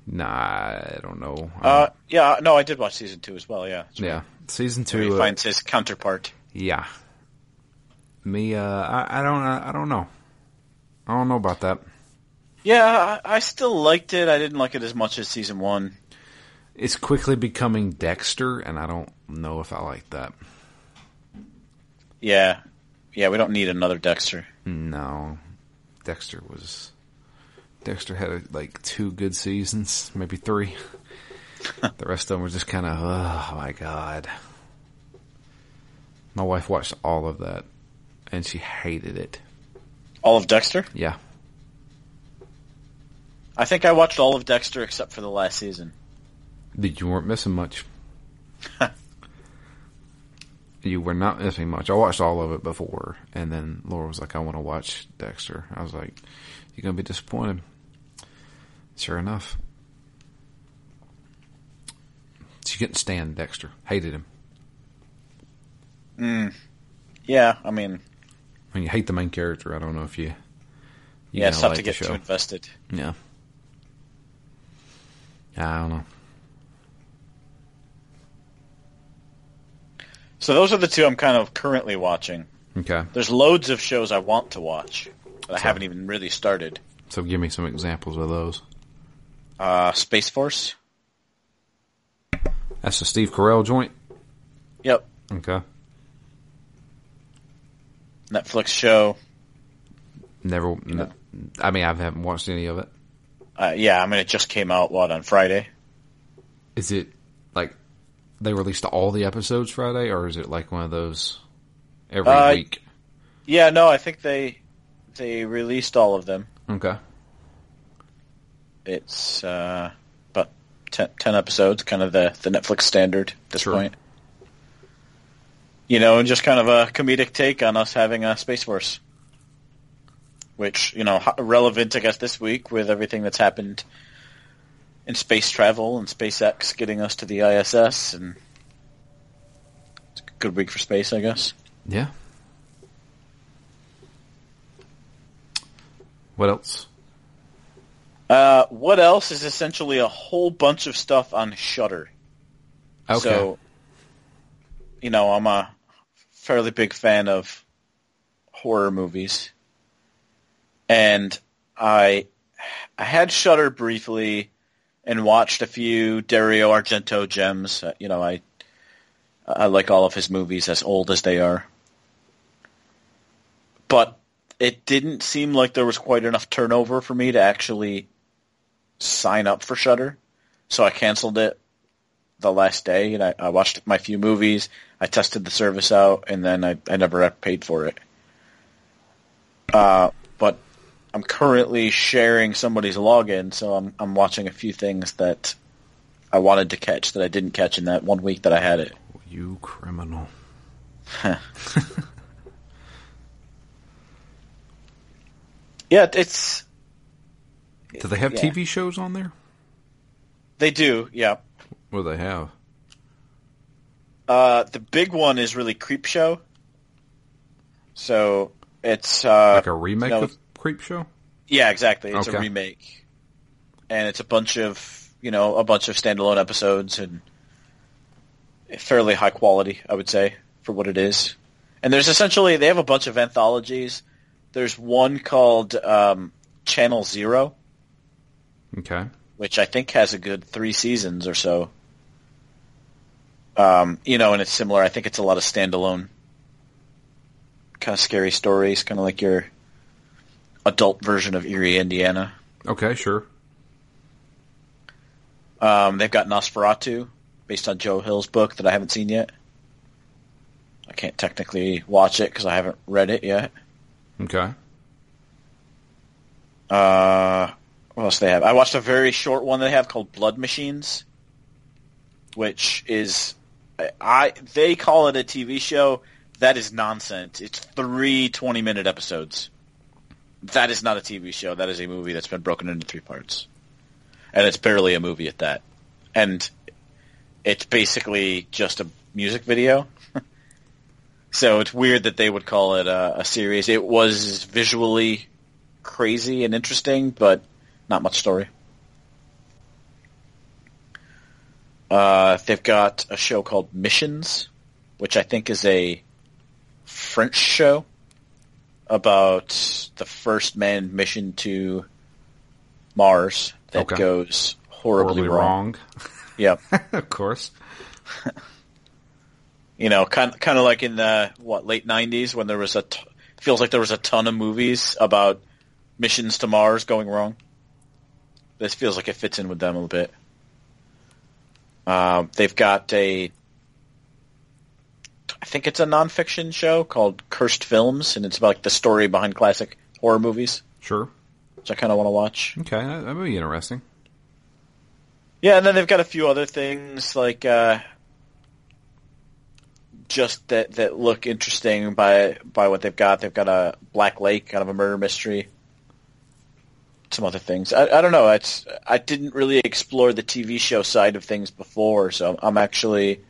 Nah, I don't know. Uh, yeah, no, I did watch season two as well. Yeah, yeah, season Where he uh, finds his counterpart. yeah. Me, uh, I, I don't, I don't know. I don't know about that. Yeah, I, I still liked it. I didn't like it as much as season one. It's quickly becoming Dexter, and I don't know if I like that. Yeah, yeah. We don't need another Dexter. No, Dexter was. Dexter had like two good seasons, maybe three. the rest of them were just kind of, oh my god. My wife watched all of that, and she hated it. All of Dexter? Yeah, I think I watched all of Dexter except for the last season. you weren't missing much. you were not missing much. I watched all of it before, and then Laura was like, "I want to watch Dexter." I was like, "You're gonna be disappointed." Sure enough, she couldn't stand Dexter. Hated him. Mm. Yeah, I mean, When you hate the main character, I don't know if you. you yeah, it's tough like to get too invested. Yeah. I don't know. So those are the two I'm kind of currently watching. Okay, There's loads of shows I want to watch that I haven't even really started. so give me some examples of those. Uh, Space Force. That's the Steve Carell joint. Yep. Okay, Netflix show. never. n- I mean, I haven't watched any of it. Uh, yeah, I mean, it just came out, what, on Friday? Is it like they released all the episodes Friday, or is it like one of those every Uh, week? Yeah, no, I think they they released all of them. Okay, It's uh, about 10, 10 episodes, kind of the, the Netflix standard at this Sure. point. You know, and just kind of a comedic take on us having a Space Force. Which, you know, relevant, I guess, this week with everything that's happened in space travel and SpaceX getting us to the ISS. And it's a good week for space, I guess. yeah. What else? Uh, what else is essentially a whole bunch of stuff on Shudder. Okay, So, you know, I'm a fairly big fan of horror movies, and I I had Shudder briefly and watched a few Dario Argento gems. Uh, you know, I I like all of his movies, as old as they are, but it didn't seem like there was quite enough turnover for me to actually sign up for Shudder, so I canceled it the last day, and I, I watched my few movies. I tested the service out, and then I, I never paid for it. Uh, but I'm currently sharing somebody's login, so I'm I'm watching a few things that I wanted to catch that I didn't catch in that one week that I had it. you criminal. Yeah, it's Do they have Yeah. TV shows on there? they do. Yeah, What do they have? uh, the big one is really Creep Show. So it's uh, Like a remake no, of Creep Show? Yeah, exactly. It's Okay. a remake, and it's a bunch of you know a bunch of standalone episodes and fairly high quality, I would say, for what it is. And there's essentially they have a bunch of anthologies. There's one called um, Channel Zero, Okay. which I think has a good three seasons or so. Um, you know, and it's similar. I think it's a lot of standalone kind of scary stories, kind of like your adult version of Eerie, Indiana. Okay, sure. Um, they've got NOS4A2, based on Joe Hill's book that I haven't seen yet. I can't technically watch it because I haven't read it yet. Okay. Uh, what else do they have? I watched a very short one they have called Blood Machines, which is I, I they call it a TV show. That is nonsense. It's three 20 minute episodes. That is not a TV show. That is a movie that's been broken into three parts. And it's barely a movie at that. And it's basically just a music video. so it's weird that they would call it a, a series. It was visually crazy and interesting, but not much story. Uh, they've got a show called Missions, which I think is a French show about the first manned mission to Mars that Okay. goes horribly, Horribly wrong. wrong. Yep. of course. You know, kind kind of like in the what late '90s when there was a t- feels like there was a ton of movies about missions to Mars going wrong. This feels like it fits in with them a little bit. Um, they've got a, I think it's a nonfiction show called Cursed Films, and it's about like the story behind classic horror movies, Sure. which I kind of want to watch. Okay, that that would be interesting. Yeah, and then they've got a few other things like uh, just that that look interesting by by what they've got. They've got a Black Lake, kind of a murder mystery. Some other things. I, I don't know. It's I didn't really explore the TV show side of things before, so I'm actually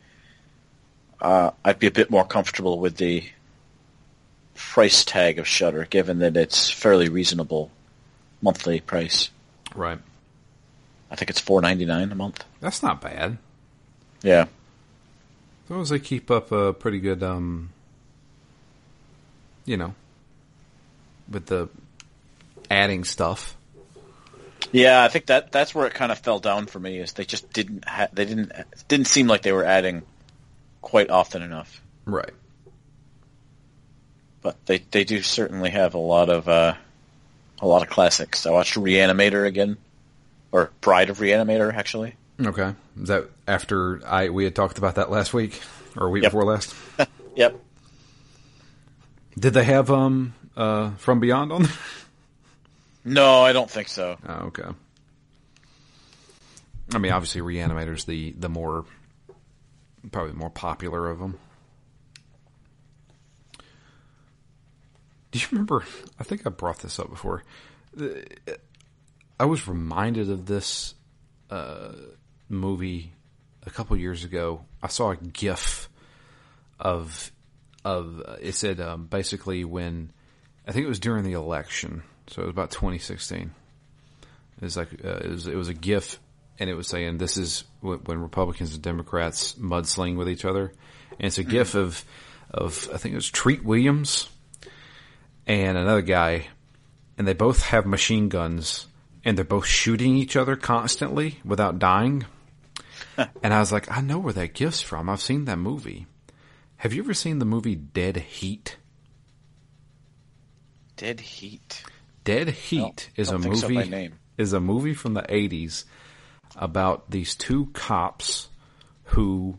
uh, I'd be a bit more comfortable with the price tag of Shudder, given that it's fairly reasonable monthly price. Right. I think it's four ninety nine a month. That's not bad. Yeah. As long as they keep up a pretty good, um, you know, with the adding stuff. Yeah, I think that that's where it kind of fell down for me. Is they just didn't ha- they didn't didn't seem like they were adding quite often enough. Right. But they they do certainly have a lot of uh, a lot of classics. I watched Reanimator again, or Bride of Reanimator actually. Okay. Is that after I we had talked about that last week or week Yep. before last? Yep. Did they have um uh From Beyond on? there? No, I don't think so. Oh, okay. I mean, obviously, Reanimator's the the more probably the more popular of them. Do you remember? I think I brought this up before. I was reminded of this uh, movie a couple years ago. I saw a GIF of of it said um, basically when I think it was during the election, so it was about 2016. It was like uh, it was it was a GIF, and it was saying this is when, Republicans and Democrats mudsling with each other, and it's a GIF of of I think it was Treat Williams and another guy, and they both have machine guns, and they're both shooting each other constantly without dying. and I was like, I know where that GIF's from. I've seen that movie. Have you ever seen the movie Dead Heat? Dead Heat. Dead Heat is a so movie name. is a movie from the 80s about these two cops who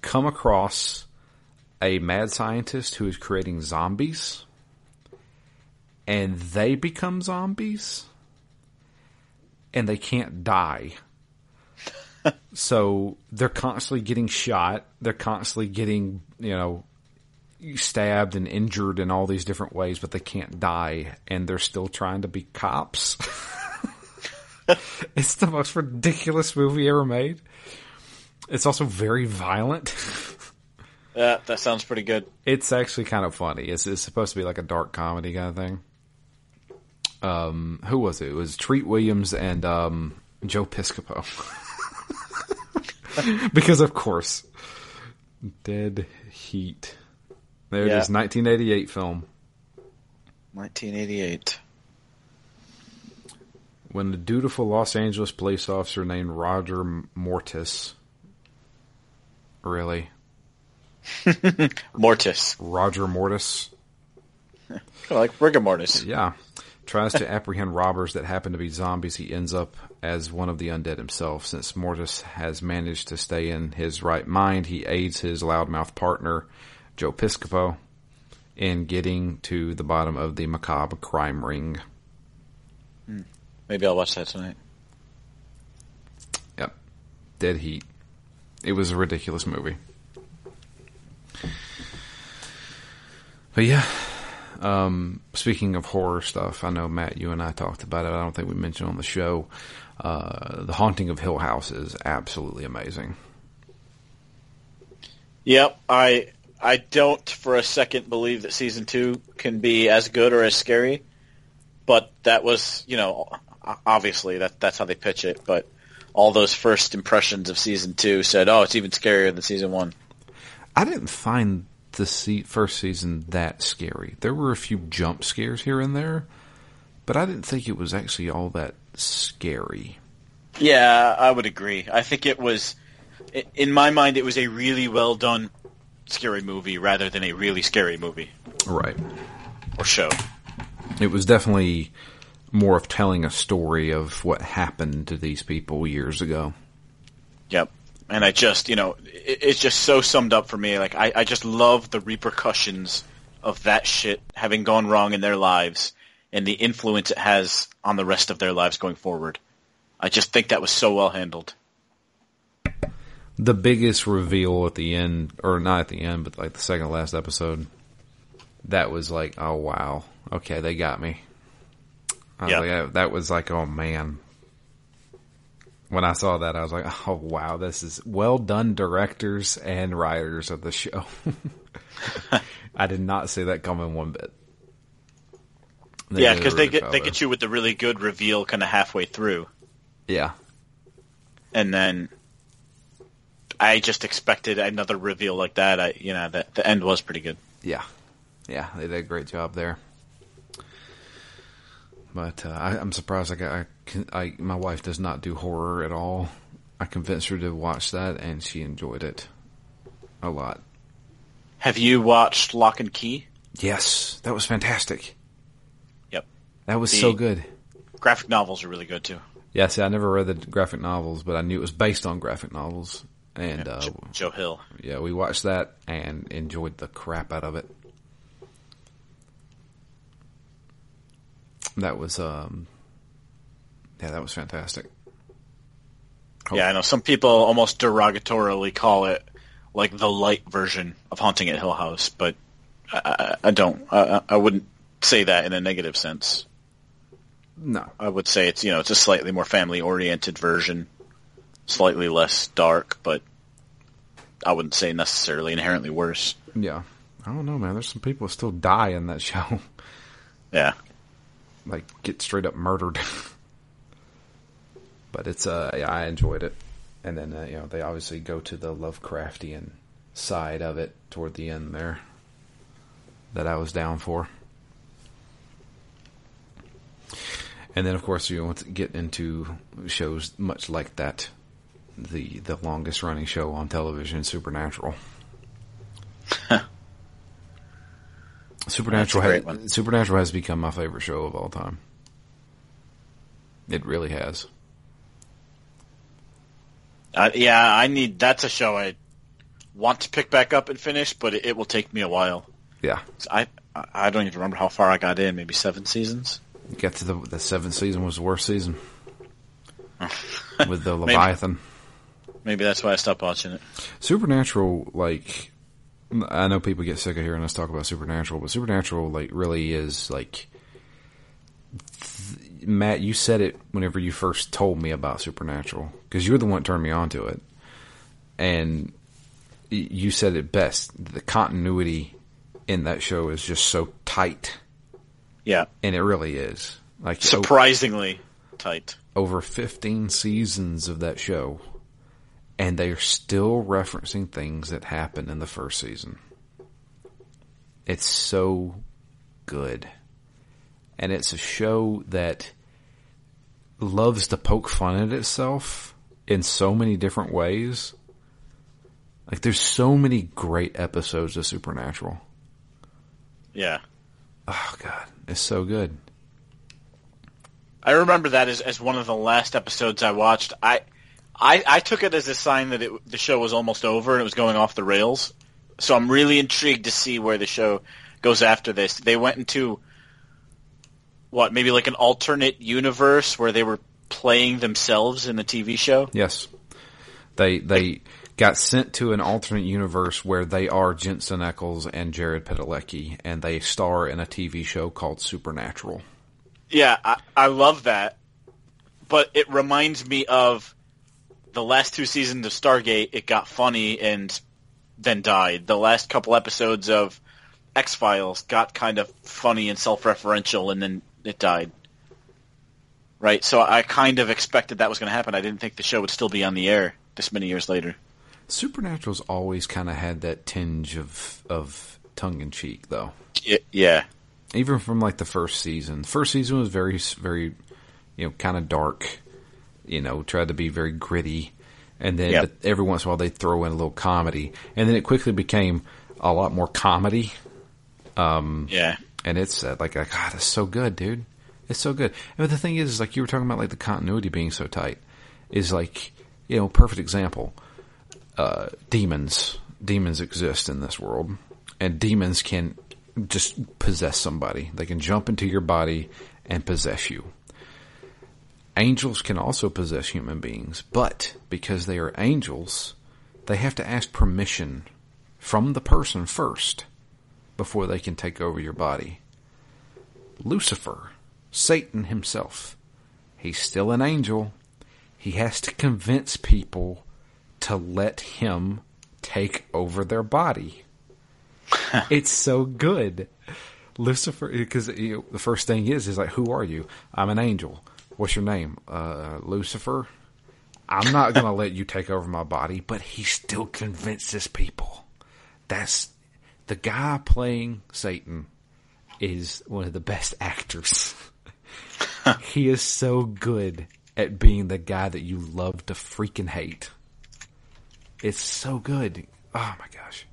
come across a mad scientist who is creating zombies and they become zombies and they can't die. so they're constantly getting shot, they're constantly getting, you know, stabbed and injured in all these different ways, but they can't die, and they're still trying to be cops. it's the most ridiculous movie ever made. It's also very violent. Yeah, that sounds pretty good. it's actually kind of funny. It's, it's supposed to be like a dark comedy kind of thing. Um, who was it? It was Treat Williams and um, Joe Piscopo. because of course, Dead Heat. There it Yeah. is, 1988 film. 1988. When the dutiful Los Angeles police officer named Roger Mortis, really, Mortis. Roger Mortis, like rigor mortis. yeah, tries to apprehend robbers that happen to be zombies, he ends up as one of the undead himself. Since Mortis has managed to stay in his right mind, he aids his loudmouth partner, Joe Piscopo, in getting to the bottom of the macabre crime ring. Hmm. Maybe I'll watch that tonight. Yep. Dead Heat. It was a ridiculous movie. But yeah, um, speaking of horror stuff, I know Matt, you and I talked about it. I don't think we mentioned on the show. Uh, the Haunting of Hill House is absolutely amazing. Yep, I I don't for a second believe that season two can be as good or as scary, but that was you know o- obviously that that's how they pitch it. But all those first impressions of season two said, oh, it's even scarier than season one. I didn't find the se- first season that scary. There were a few jump scares here and there, but I didn't think it was actually all that scary. Yeah, I would agree. I think it was in my mind, it was a really well done scary movie rather than a really scary movie Right. or show. It was definitely more of telling a story of what happened to these people years ago. Yep. And I just, you know, it, it's just so summed up for me. Like, I, I just love the repercussions of that shit having gone wrong in their lives and the influence it has on the rest of their lives going forward. I just think that was so well handled. The biggest reveal at the end, or not at the end, but like the second to last episode, that was like, oh wow, okay, they got me. I Yeah. like, oh, that- was like, oh man. When I saw that, I was like, oh wow, this is well done, directors and writers of the show. I did not see that coming one bit. They yeah, because they get they get you with the really good reveal kind of halfway through, Yeah, and then I just expected another reveal like that. I, you know, that the end was pretty good. Yeah, yeah, they did a great job there. But uh, I, I'm surprised. Like I, can, I, my wife does not do horror at all. I convinced her to watch that, and she enjoyed it a lot. Have you watched Locke and Key? Yes, that was fantastic. Yep. That was The- so good. Graphic novels are really good too. Yeah, see, I never read the graphic novels, but I knew it was based on graphic novels, and uh, Joe Hill. yeah, we watched that and enjoyed the crap out of it. That was, um, yeah, that was fantastic. Oh. Yeah, I know some people almost derogatorily call it like the light version of Haunting at Hill House, but I, I, don't. I, I wouldn't say that in a negative sense. No, I would say it's you know it's a slightly more family oriented version, slightly less dark, but I wouldn't say necessarily inherently worse. yeah, I don't know, man. There's some people still die in that show, Yeah, like get straight up murdered. but it's, uh, yeah, I enjoyed it, and then uh, you know they obviously go to the Lovecraftian side of it toward the end there. That I was down for. And then, of course, you want to get into shows much like that. The the longest running show on television, Supernatural. Supernatural has. Supernatural has become my favorite show of all time. It really has. uh, yeah. I need that's a show I want to pick back up and finish, but it, it will take me a while. Yeah, I I don't even remember how far I got in. Maybe seven seasons. got to the the seventh season was the worst season with the Leviathan. Maybe that's why I stopped watching it. Supernatural, like, I know people get sick of hearing us talk about Supernatural, but Supernatural, like, really is like. th- Matt, you said it whenever you first told me about Supernatural because you're the one that turned me on to it, and you said it best. The continuity in that show is just so tight, Yeah, and it really is. Like surprisingly tight. over 15 seasons of that show, and they are still referencing things that happened in the first season. It's so good. And it's a show that loves to poke fun at itself in so many different ways. Like, there's so many great episodes of Supernatural. Yeah. Oh, God. It's so good. I remember that as, as one of the last episodes I watched. I, I I took it as a sign that it, the show was almost over and it was going off the rails. So I'm really intrigued to see where the show goes after this. They went into what maybe like an alternate universe where they were playing themselves in the TV show. Yes. They they got sent to an alternate universe where they are Jensen Ackles and Jared Padalecki, and they star in a TV show called Supernatural. Yeah, I, I love that. But it reminds me of the last two seasons of Stargate. It got funny and then died. The last couple episodes of X Files got kind of funny and self-referential, and then it died. Right, so I kind of expected that was going to happen. I didn't think the show would still be on the air this many years later. Supernatural's always kind of had that tinge of of tongue in cheek, though. Yeah, Even from like the first season. First season was very very, you know, kind of dark. You know, tried to be very gritty. and then Yep. every once in a while they throw in a little comedy, and then it quickly became a lot more comedy. Um, yeah. and it's uh, like, like, God, it's so good, dude. It's so good. And the thing is, is like you were talking about, like the continuity being so tight, is like, you know, perfect example. Uh, demons, demons exist in this world, and demons can just possess somebody. They can jump into your body and possess you. Angels can also possess human beings, but because they are angels, they have to ask permission from the person first before they can take over your body. Lucifer, Satan himself, he's still an angel. He has to convince people to let him take over their body. it's so good. Lucifer, because the first thing is, is like, who are you? I'm an angel. What's your name? Uh, Lucifer. I'm not going to let you take over my body, but he still convinces people. That's the guy playing Satan is one of the best actors. he is so good at being the guy that you love to freaking hate. It's so good. Oh my gosh.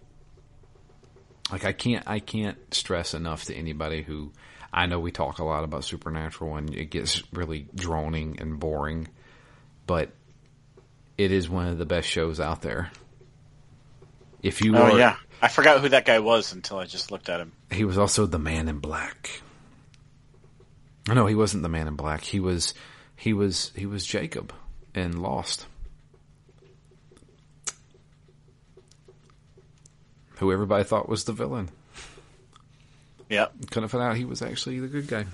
Like I can't I can't stress enough to anybody who I know we talk a lot about supernatural and it gets really droning and boring, but it is one of the best shows out there. If you Oh are, yeah. I forgot who that guy was until I just looked at him. he was also the man in black. No, he wasn't the man in black. He was he was he was Jacob in Lost. Who everybody thought was the villain. Yep. Kind of found out he was actually the good guy.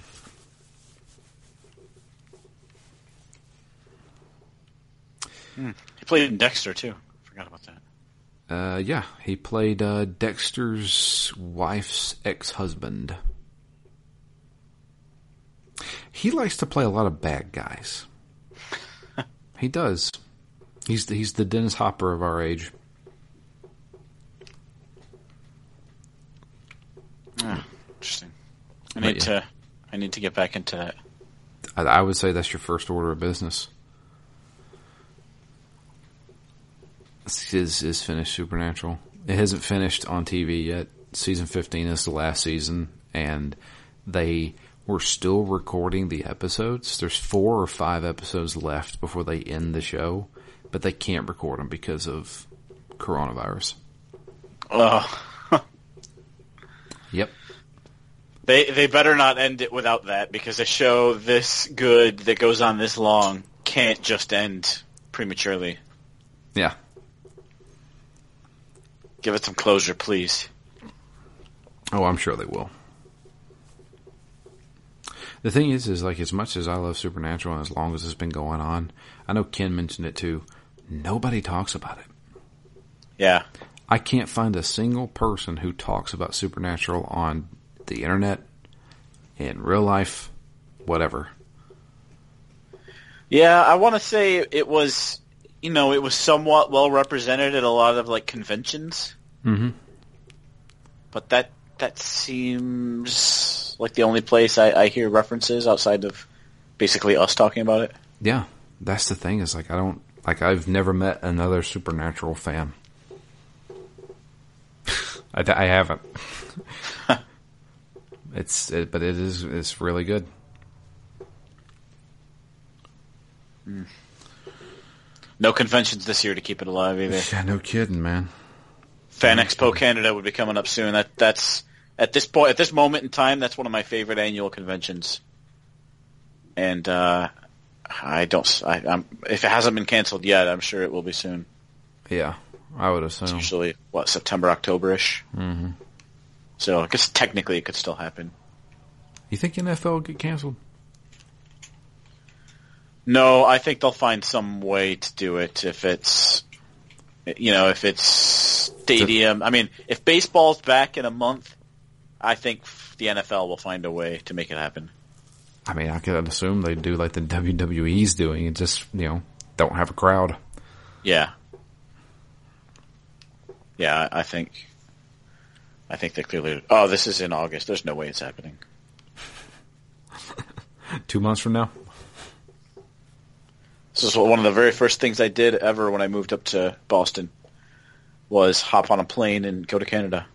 He played in Dexter too. Forgot about that. Uh, yeah, he played uh, Dexter's wife's ex-husband. He likes to play a lot of bad guys. he does. He's the, he's the Dennis Hopper of our age. Interesting. I need yeah. to. I need to get back into that. I, I would say that's your first order of business. Is is finished Supernatural? It hasn't finished on TV yet. Season fifteen is the last season, and they were still recording the episodes. There's four or five episodes left before they end the show, but they can't record them because of coronavirus. Oh, Yep. They they better not end it without that because a show this good that goes on this long can't just end prematurely. Yeah. Give it some closure, please. Oh, I'm sure they will. The thing is, is like as much as I love Supernatural and as long as it's been going on, I know Ken mentioned it too. Nobody talks about it. Yeah. I can't find a single person who talks about Supernatural on the internet, in real life, whatever. Yeah, I want to say it was, you know, it was somewhat well represented at a lot of like conventions, Mm-hmm. but that that seems like the only place I, I hear references outside of basically us talking about it. Yeah, that's the thing. Is like I don't like I've never met another Supernatural fan. I, I haven't. it's it, but it is it's really good. No conventions this year to keep it alive either. Yeah, no kidding, man. Fan Expo Canada would be coming up soon. That that's at this point at this moment in time, that's one of my favorite annual conventions. And uh, I don't. I, am if it hasn't been canceled yet, I'm sure it will be soon. Yeah, I would It's assume. usually what September, October ish. Mm-hmm. So I guess technically it could still happen. You think NFL will get canceled? No, I think they'll find some way to do it if it's, you know, if it's stadium. I mean, if baseball's back in a month, I think the NFL will find a way to make it happen. I mean, I could assume they do like the WWE's doing and just you know don't have a crowd. Yeah. Yeah, I I think. I think they clearly. Oh, this is in August. There's no way it's happening. Two months from now. This is one of the very first things I did ever when I moved up to Boston. Was hop on a plane and go to Canada.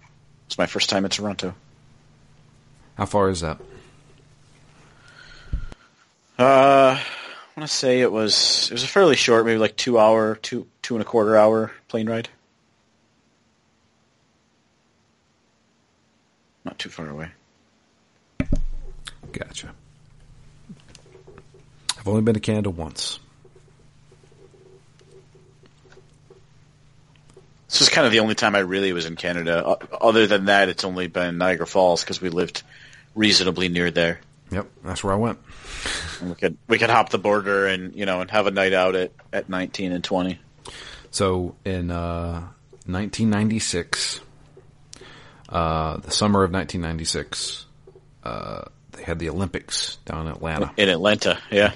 It's my first time in Toronto. How far is that? Uh, I want to say it was it was a fairly short, maybe like two hour, two two and a quarter hour plane ride. Not too far away. Gotcha. I've only been to Canada once. This is kind of the only time I really was in Canada. Other than that, it's only been Niagara Falls because we lived reasonably near there. Yep, that's where I went. And we could we could hop the border and you know and have a night out at, at 19 and 20. So in uh, 1996, uh, the summer of 1996, uh, they had the Olympics down in Atlanta, in Atlanta. Yeah,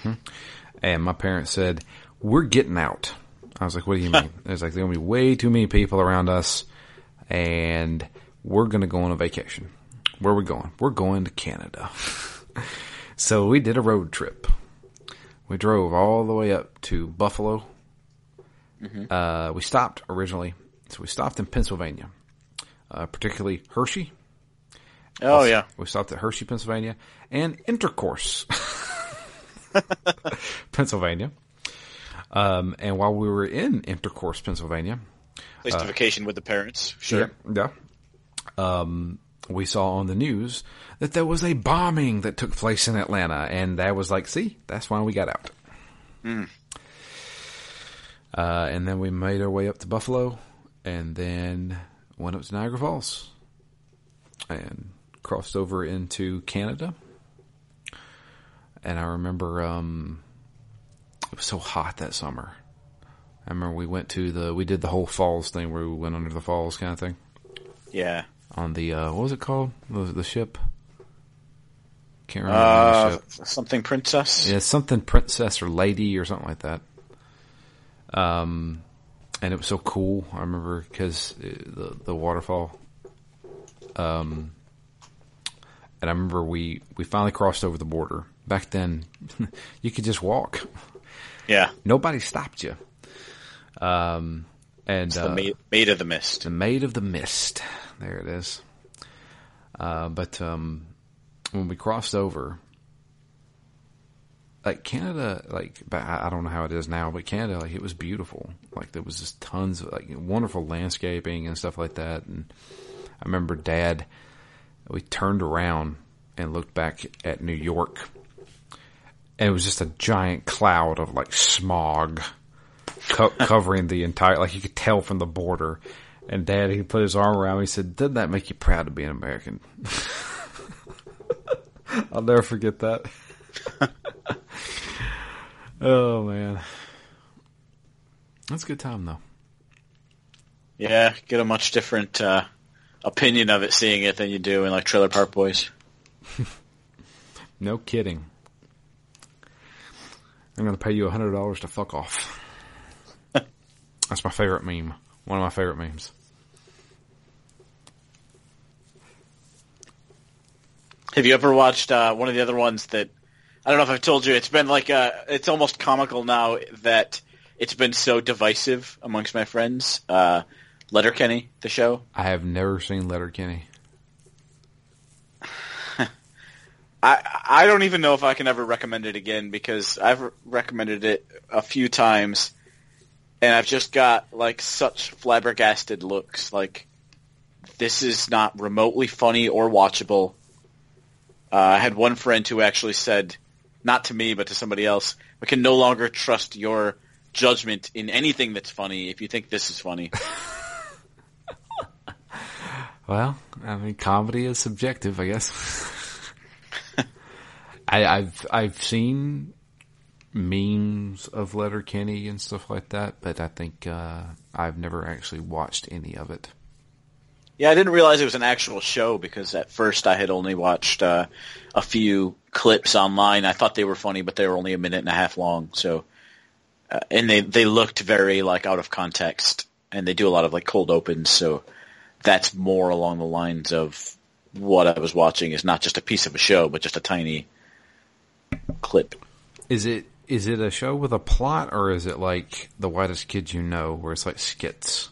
and my parents said, "We're getting out." I was like, "What do you mean?" There's like there gonna be way too many people around us, and we're gonna go on a vacation. Where are we going? We're going to Canada. so we did a road trip. We drove all the way up to Buffalo. Uh, we stopped originally, so we stopped in Pennsylvania, uh, particularly Hershey. Oh yeah. We stopped at Hershey, Pennsylvania, and Intercourse, Pennsylvania. Um, and while we were in Intercourse, Pennsylvania, Place a vacation with the parents. Sure. yeah, um, we saw on the news that there was a bombing that took place in Atlanta, and that was like, see, that's why we got out. Uh, and then we made our way up to Buffalo, and then went up to Niagara Falls, and crossed over into Canada. And I remember um, it was so hot that summer. I remember we went to the we did the whole falls thing where we went under the falls kind of thing Yeah. on the uh, what was it called the, the ship? Can't remember Uh, the ship. something princess. Yeah, something princess or lady or something like that. Um, and it was so cool. I remember because the the waterfall. Um, and I remember we we finally crossed over the border. Back then, you could just walk. Yeah. Nobody stopped you. Um, and The uh, maid, maid of the mist. the Maid of the Mist. There it is. Uh, but um, when we crossed over, like Canada, like I don't know how it is now, but Canada, like it was beautiful. Like there was just tons of like wonderful landscaping and stuff like that. And I remember Dad, we turned around and looked back at New York, and it was just a giant cloud of like smog co- covering the entire. Like you could tell from the border. And Dad, he put his arm around me. He said, "Doesn't that make you proud to be an American?" I'll never forget that. oh man, that's a good time though. Yeah, get a much different uh, opinion of it seeing it than you do in like Trailer Park Boys. No kidding. I'm going to pay you a hundred dollars to fuck off. That's my favorite meme. One of my favorite memes. Have you ever watched uh, one of the other ones that I don't know if I've told you? It's been like uh it's almost comical now that it's been so divisive amongst my friends. Uh, Letterkenny, the show. I have never seen Letterkenny. I I don't even know if I can ever recommend it again because I've recommended it a few times, and I've just got like such flabbergasted looks. Like this is not remotely funny or watchable. Uh, I had one friend who actually said, not to me but to somebody else, we can no longer trust your judgment in anything that's funny if you think this is funny. Well, I mean, comedy is subjective, I guess. I, I've I've seen memes of Letterkenny and stuff like that, but I think uh, I've never actually watched any of it. Yeah, I didn't realize it was an actual show because at first I had only watched uh, a few clips online. I thought they were funny, but they were only a minute and a half long. So, uh, and they they looked very like out of context, and they do a lot of like cold opens. So that's more along the lines of what I was watching is not just a piece of a show, but just a tiny clip. Is it is it a show with a plot, or is it like The Whitest Kids You Know, where it's like skits?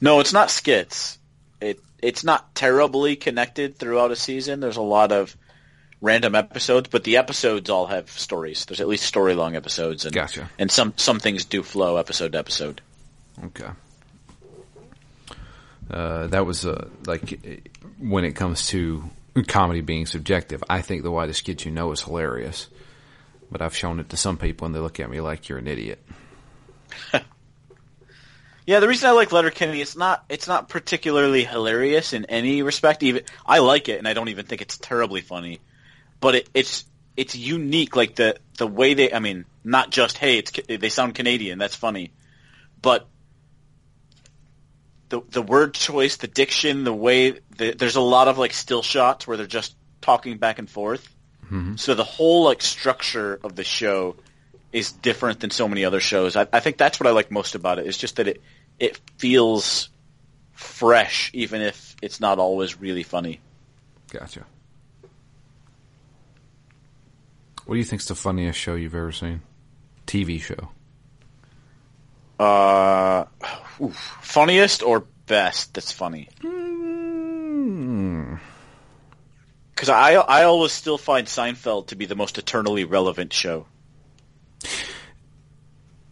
No, it's not skits. It it's not terribly connected throughout a season. There's a lot of random episodes, but the episodes all have stories. There's at least story long episodes, and Gotcha. and some some things do flow episode to episode. Okay. Uh, that was uh, like when it comes to comedy being subjective. I think The Whitest Kids You Know is hilarious, but I've shown it to some people and they look at me like you're an idiot. Yeah, the reason I like Letterkenny, it's not it's not particularly hilarious in any respect. Even I like it, and I don't even think it's terribly funny, but it, it's it's unique. Like the the way they, I mean, not just hey, it's they sound Canadian, that's funny, but the the word choice, the diction, the way the, there's a lot of like still shots where they're just talking back and forth. Mm-hmm. So the whole like structure of the show is different than so many other shows. I, I think that's what I like most about it. It's just that it it feels fresh, even if it's not always really funny. Gotcha. What do you think's the funniest show you've ever seen? TV show. Uh, oof. funniest or best? That's funny. Hmm. Because I I always still find Seinfeld to be the most eternally relevant show.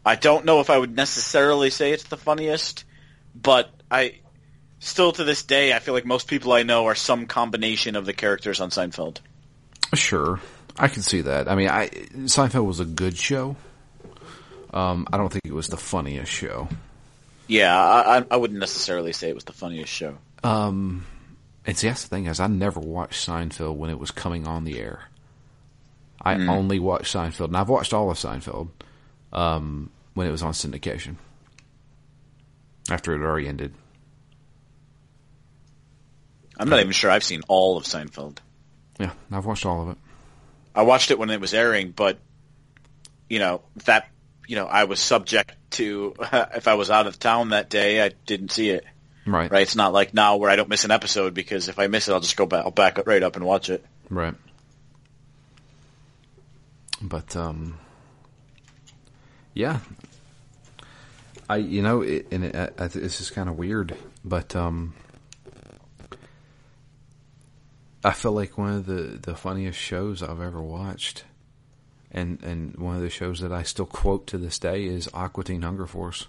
I don't know if I would necessarily say it's the funniest, but I still to this day I feel like most people I know are some combination of the characters on Seinfeld. Sure, I can see that. I mean, I Seinfeld was a good show. Um, I don't think it was the funniest show. Yeah, I, I- wouldn't necessarily say it was the funniest show. Um, and see, that's the thing is, I never watched Seinfeld when it was coming on the air. I only watched Seinfeld, and I've watched all of Seinfeld um, when it was on syndication. After it already ended. I'm not even sure I've seen all of Seinfeld. Yeah, I've watched all of it. I watched it when it was airing, but you know that you know I was subject to if I was out of town that day, I didn't see it. Right. Right? It's not like now where I don't miss an episode because if I miss it, I'll just go back. I'll back up right up and watch it. Right. But um, yeah, I you know, it, and it, I, I, this is kind of weird, but um, I feel like one of the the funniest shows I've ever watched, and and one of the shows that I still quote to this day is Aqua Teen Hunger Force.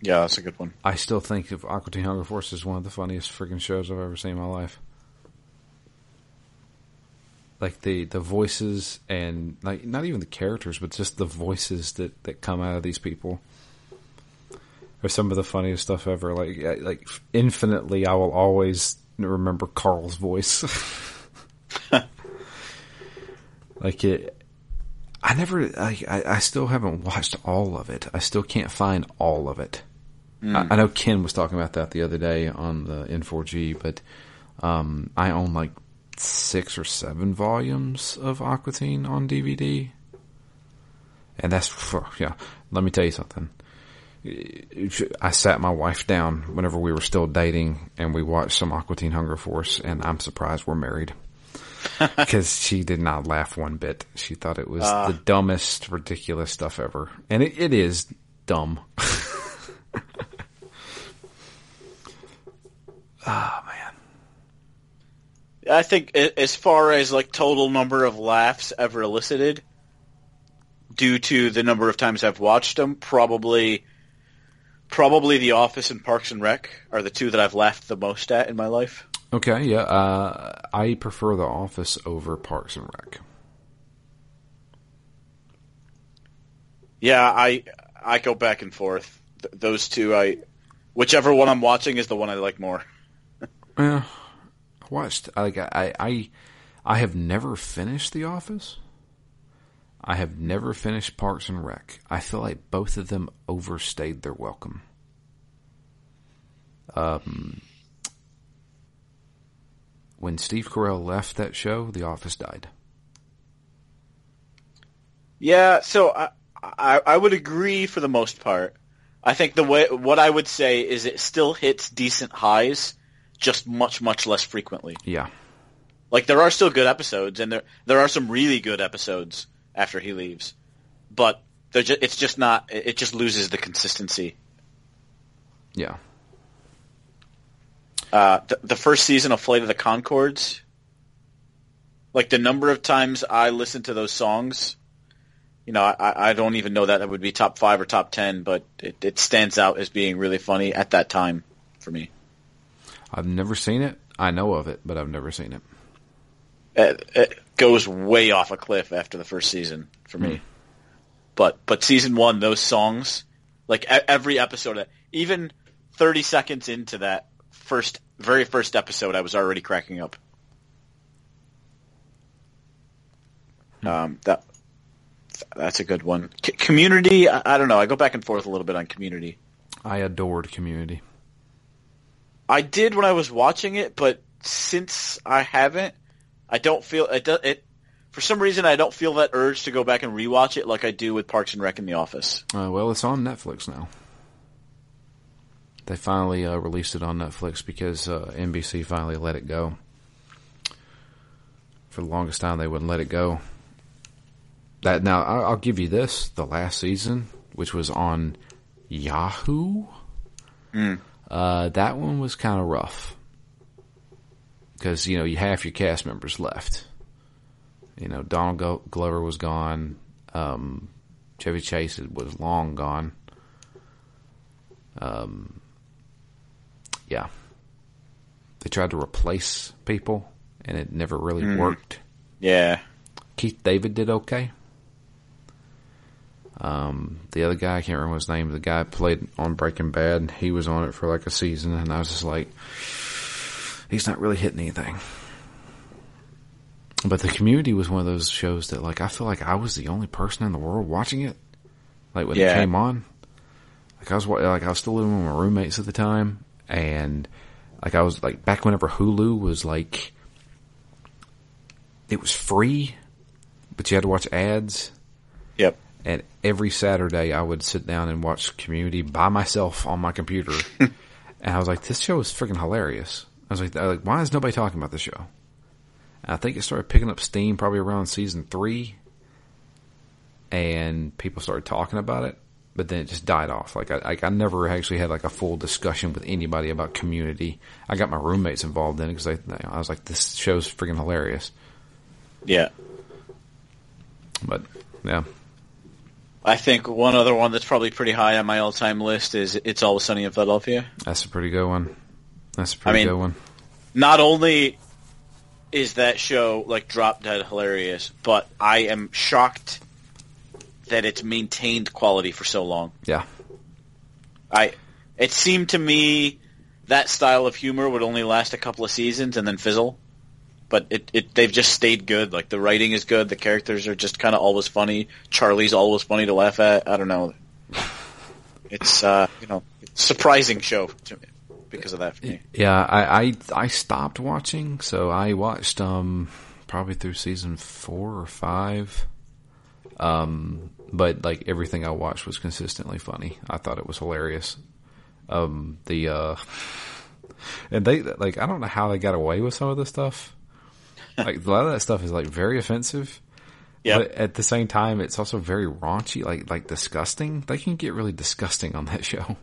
Yeah, that's a good one. I still think of Aqua Teen Hunger Force as one of the funniest freaking shows I've ever seen in my life. Like the the voices and like not even the characters, but just the voices that that come out of these people are some of the funniest stuff ever. Like like infinitely, I will always remember Carl's voice. like it. I never, I, I, still haven't watched all of it. I still can't find all of it. I, I know Ken was talking about that the other day on the N4G, but um, I own like six or seven volumes of Aqua Teen on DVD, and that's yeah. Let me tell you something. I sat my wife down whenever we were still dating, and we watched some Aqua Teen Hunger Force, and I'm surprised we're married because she did not laugh one bit. She thought it was the dumbest, ridiculous stuff ever, and it, it is dumb. Ah man. I think as far as like total number of laughs ever elicited, due to the number of times I've watched them, probably, probably The Office and Parks and Rec are the two that I've laughed the most at in my life. Okay, yeah. Uh, I prefer The Office over Parks and Rec. Yeah, I I go back and forth. Th- those two, I whichever one I'm watching is the one I like more. Yeah, I watched. Like I, I, I have never finished The Office. I have never finished Parks and Rec. I feel like both of them overstayed their welcome. Um, when Steve Carell left that show, The Office died. Yeah, so I, I I would agree for the most part. I think the way what I would say is it still hits decent highs, just much much less frequently. Yeah, Like there are still good episodes, and there there are some really good episodes after he leaves, but just, it's just not. It just loses the consistency. Yeah. Uh, the, the first season of Flight of the Conchords, like the number of times I listened to those songs, you know, I, I don't even know that that would be top five or top ten, but it, it stands out as being really funny at that time for me. I've never seen it. I know of it, but I've never seen it. It, it goes way off a cliff after the first season for me. Mm. But but season one, those songs, like every episode, even thirty seconds into that first, very first episode, I was already cracking up. Hmm. Um, that that's a good one. C- community, I, I, don't know. I go back and forth a little bit on Community. I adored Community. I did when I was watching it, but since I haven't, I don't feel it. It for some reason I don't feel that urge to go back and rewatch it like I do with Parks and Rec in The Office. Uh, well, it's on Netflix now. They finally uh, released it on Netflix because uh, NBC finally let it go. For the longest time, they wouldn't let it go. That now I'll give you this: the last season, which was on Yahoo, mm. uh, that one was kind of rough because you know you half your cast members left. You know, Donald Glover was gone. Um, Chevy Chase was long gone. Um, yeah, they tried to replace people, and it never really mm. worked. Yeah, Keith David did okay. Um, the other guy, I can't remember his name. The guy played on Breaking Bad. He was on it for like a season, and I was just like, he's not really hitting anything. But the community was one of those shows that, like, I feel like I was the only person in the world watching it. Like when yeah. it came on, like I was like I was still living with my roommates at the time, and like I was like back whenever Hulu was like, it was free, but you had to watch ads. Yep. And every Saturday I would sit down and watch Community by myself on my computer. and I was like, this show is freaking hilarious. I was like, I was like, why is nobody talking about this show? And I think it started picking up steam probably around season three. And people started talking about it, but then it just died off. Like I, I never actually had like a full discussion with anybody about community. I got my roommates involved in it because I, I was like, this show's freaking hilarious. Yeah. But yeah, I think one other one that's probably pretty high on my all-time list is "It's Always Sunny in Philadelphia." That's a pretty good one. That's a pretty I mean, good one. Not only is that show like drop dead hilarious, but I am shocked that it's maintained quality for so long. Yeah. I it seemed to me that style of humor would only last a couple of seasons and then fizzle but it, it they've just stayed good. Like the writing is good. The characters are just kind of always funny. Charlie's always funny to laugh at. I don't know. It's uh, you know surprising show to me because of that for me. Yeah, I, I I stopped watching, so I watched um probably through season four or five. Um, but like everything I watched was consistently funny. I thought it was hilarious. Um, the uh, and they like I don't know how they got away with some of this stuff like a lot of that stuff is like very offensive. Yeah. But at the same time, it's also very raunchy, like like disgusting. They can get really disgusting on that show.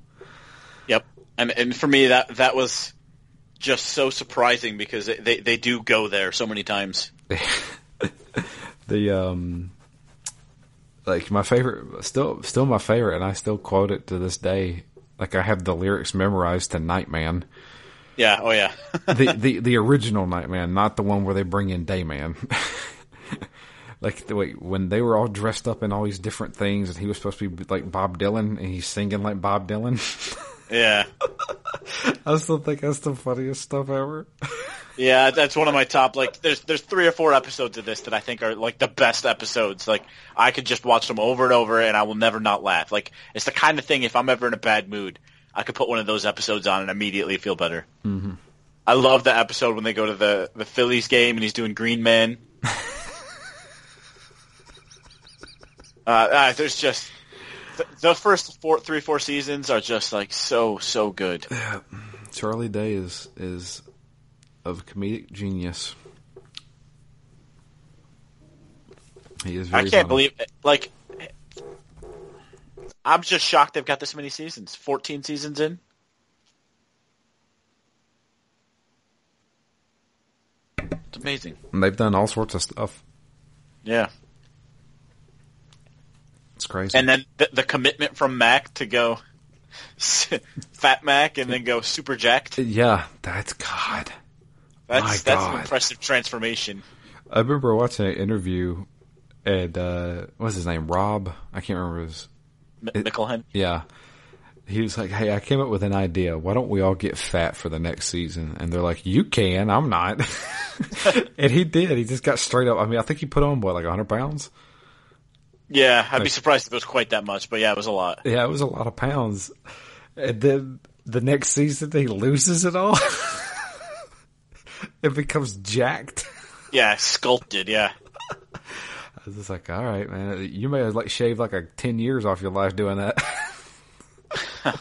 Yep, and and for me that that was just so surprising because they they do go there so many times. the um, like my favorite, still still my favorite, and I still quote it to this day. Like I have the lyrics memorized to Nightman. Yeah. Oh, yeah. the, the the original Nightman, not the one where they bring in Dayman. like the way when they were all dressed up in all these different things, and he was supposed to be like Bob Dylan, and he's singing like Bob Dylan. Yeah. I still think that's the funniest stuff ever. yeah, that's one of my top. Like, there's there's three or four episodes of this that I think are like the best episodes. Like, I could just watch them over and over, and I will never not laugh. Like, it's the kind of thing if I'm ever in a bad mood. I could put one of those episodes on and immediately feel better. Mm-hmm. I love the episode when they go to the the Phillies game and he's doing Green Man. uh, uh, there's just the first four, three, four seasons are just like so, so good. Yeah. Charlie Day is is of comedic genius. He is. I can't funny. believe it. like. I'm just shocked they've got this many seasons. 14 seasons in. It's amazing. And they've done all sorts of stuff. Yeah. It's crazy. And then the, the commitment from Mac to go Fat Mac and then go super jacked. yeah, that's God. That's My that's an impressive transformation. I remember watching an interview, and uh, what's his name? Rob. I can't remember his. M- Mickelhen. Yeah, he was like, "Hey, I came up with an idea. Why don't we all get fat for the next season?" And they're like, "You can. I'm not." and he did. He just got straight up. I mean, I think he put on what like 100 pounds. Yeah, I'd be surprised if it was quite that much, but yeah, it was a lot. Yeah, it was a lot of pounds. And then the next season, he loses it all. it becomes jacked. Yeah, sculpted. Yeah. I was just like, all right, man, you may have like shaved like a ten years off your life doing that.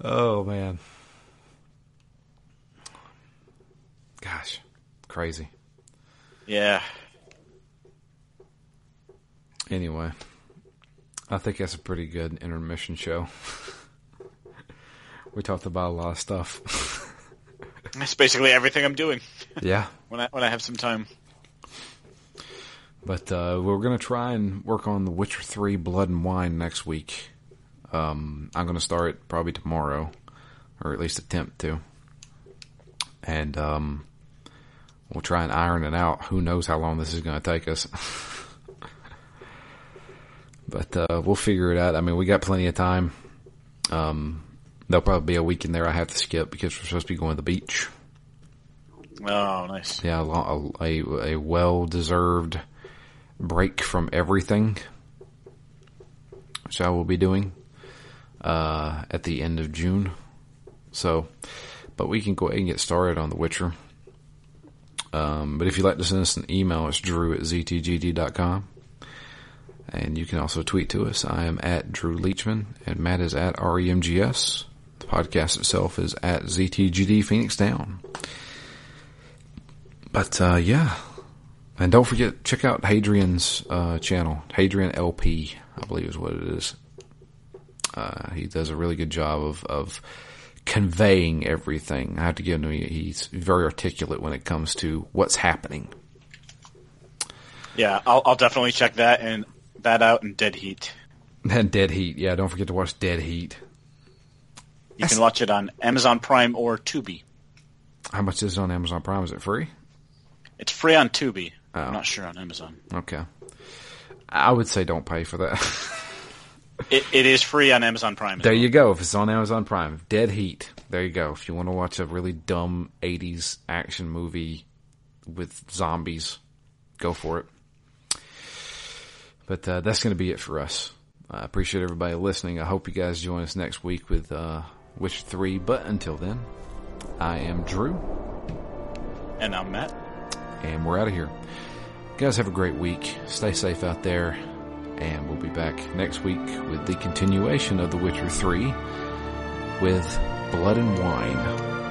oh man, gosh, crazy. Yeah. Anyway, I think that's a pretty good intermission show. we talked about a lot of stuff. That's basically everything I'm doing yeah, when I when I have some time. but uh, we're gonna try and work on The Witcher Three: Blood and Wine next week. Um, I'm gonna start probably tomorrow, or at least attempt to, and um, we'll try and iron it out. Who knows how long this is gonna take us? But uh, we'll figure it out. I mean, we got plenty of time. Um, there'll probably be a week in there I have to skip because we're supposed to be going to the beach. Oh, nice. Yeah, a, a, a well deserved break from everything, which I will be doing uh, at the end of June. So, but we can go ahead and get started on The Witcher. Um, but if you'd like to send us an email, it's drew at ztgd.com. And you can also tweet to us. I am at Drew Leachman, and Matt is at REMGS. The podcast itself is at ZTGD Phoenix Down. But uh, yeah, and don't forget check out Hadrian's uh, channel, Hadrian LP, I believe is what it is. Uh, he does a really good job of of conveying everything. I have to give him he's very articulate when it comes to what's happening. Yeah, I'll I'll definitely check that and that out in Dead Heat. And Dead Heat, yeah, don't forget to watch Dead Heat. You That's- can watch it on Amazon Prime or Tubi. How much is it on Amazon Prime? Is it free? It's free on Tubi. Oh. I'm not sure on Amazon. Okay. I would say don't pay for that. It, it is free on Amazon Prime. There well. you go. If it's on Amazon Prime, Dead Heat. There you go. If you want to watch a really dumb '80s action movie with zombies, go for it. But uh, that's going to be it for us. I appreciate everybody listening. I hope you guys join us next week with uh, Witcher Three. But until then, I am Drew, And I'm Matt. and we're out of here. guys, have a great week. Stay safe out there. And we'll be back next week with the continuation of The Witcher 3 with Blood and Wine.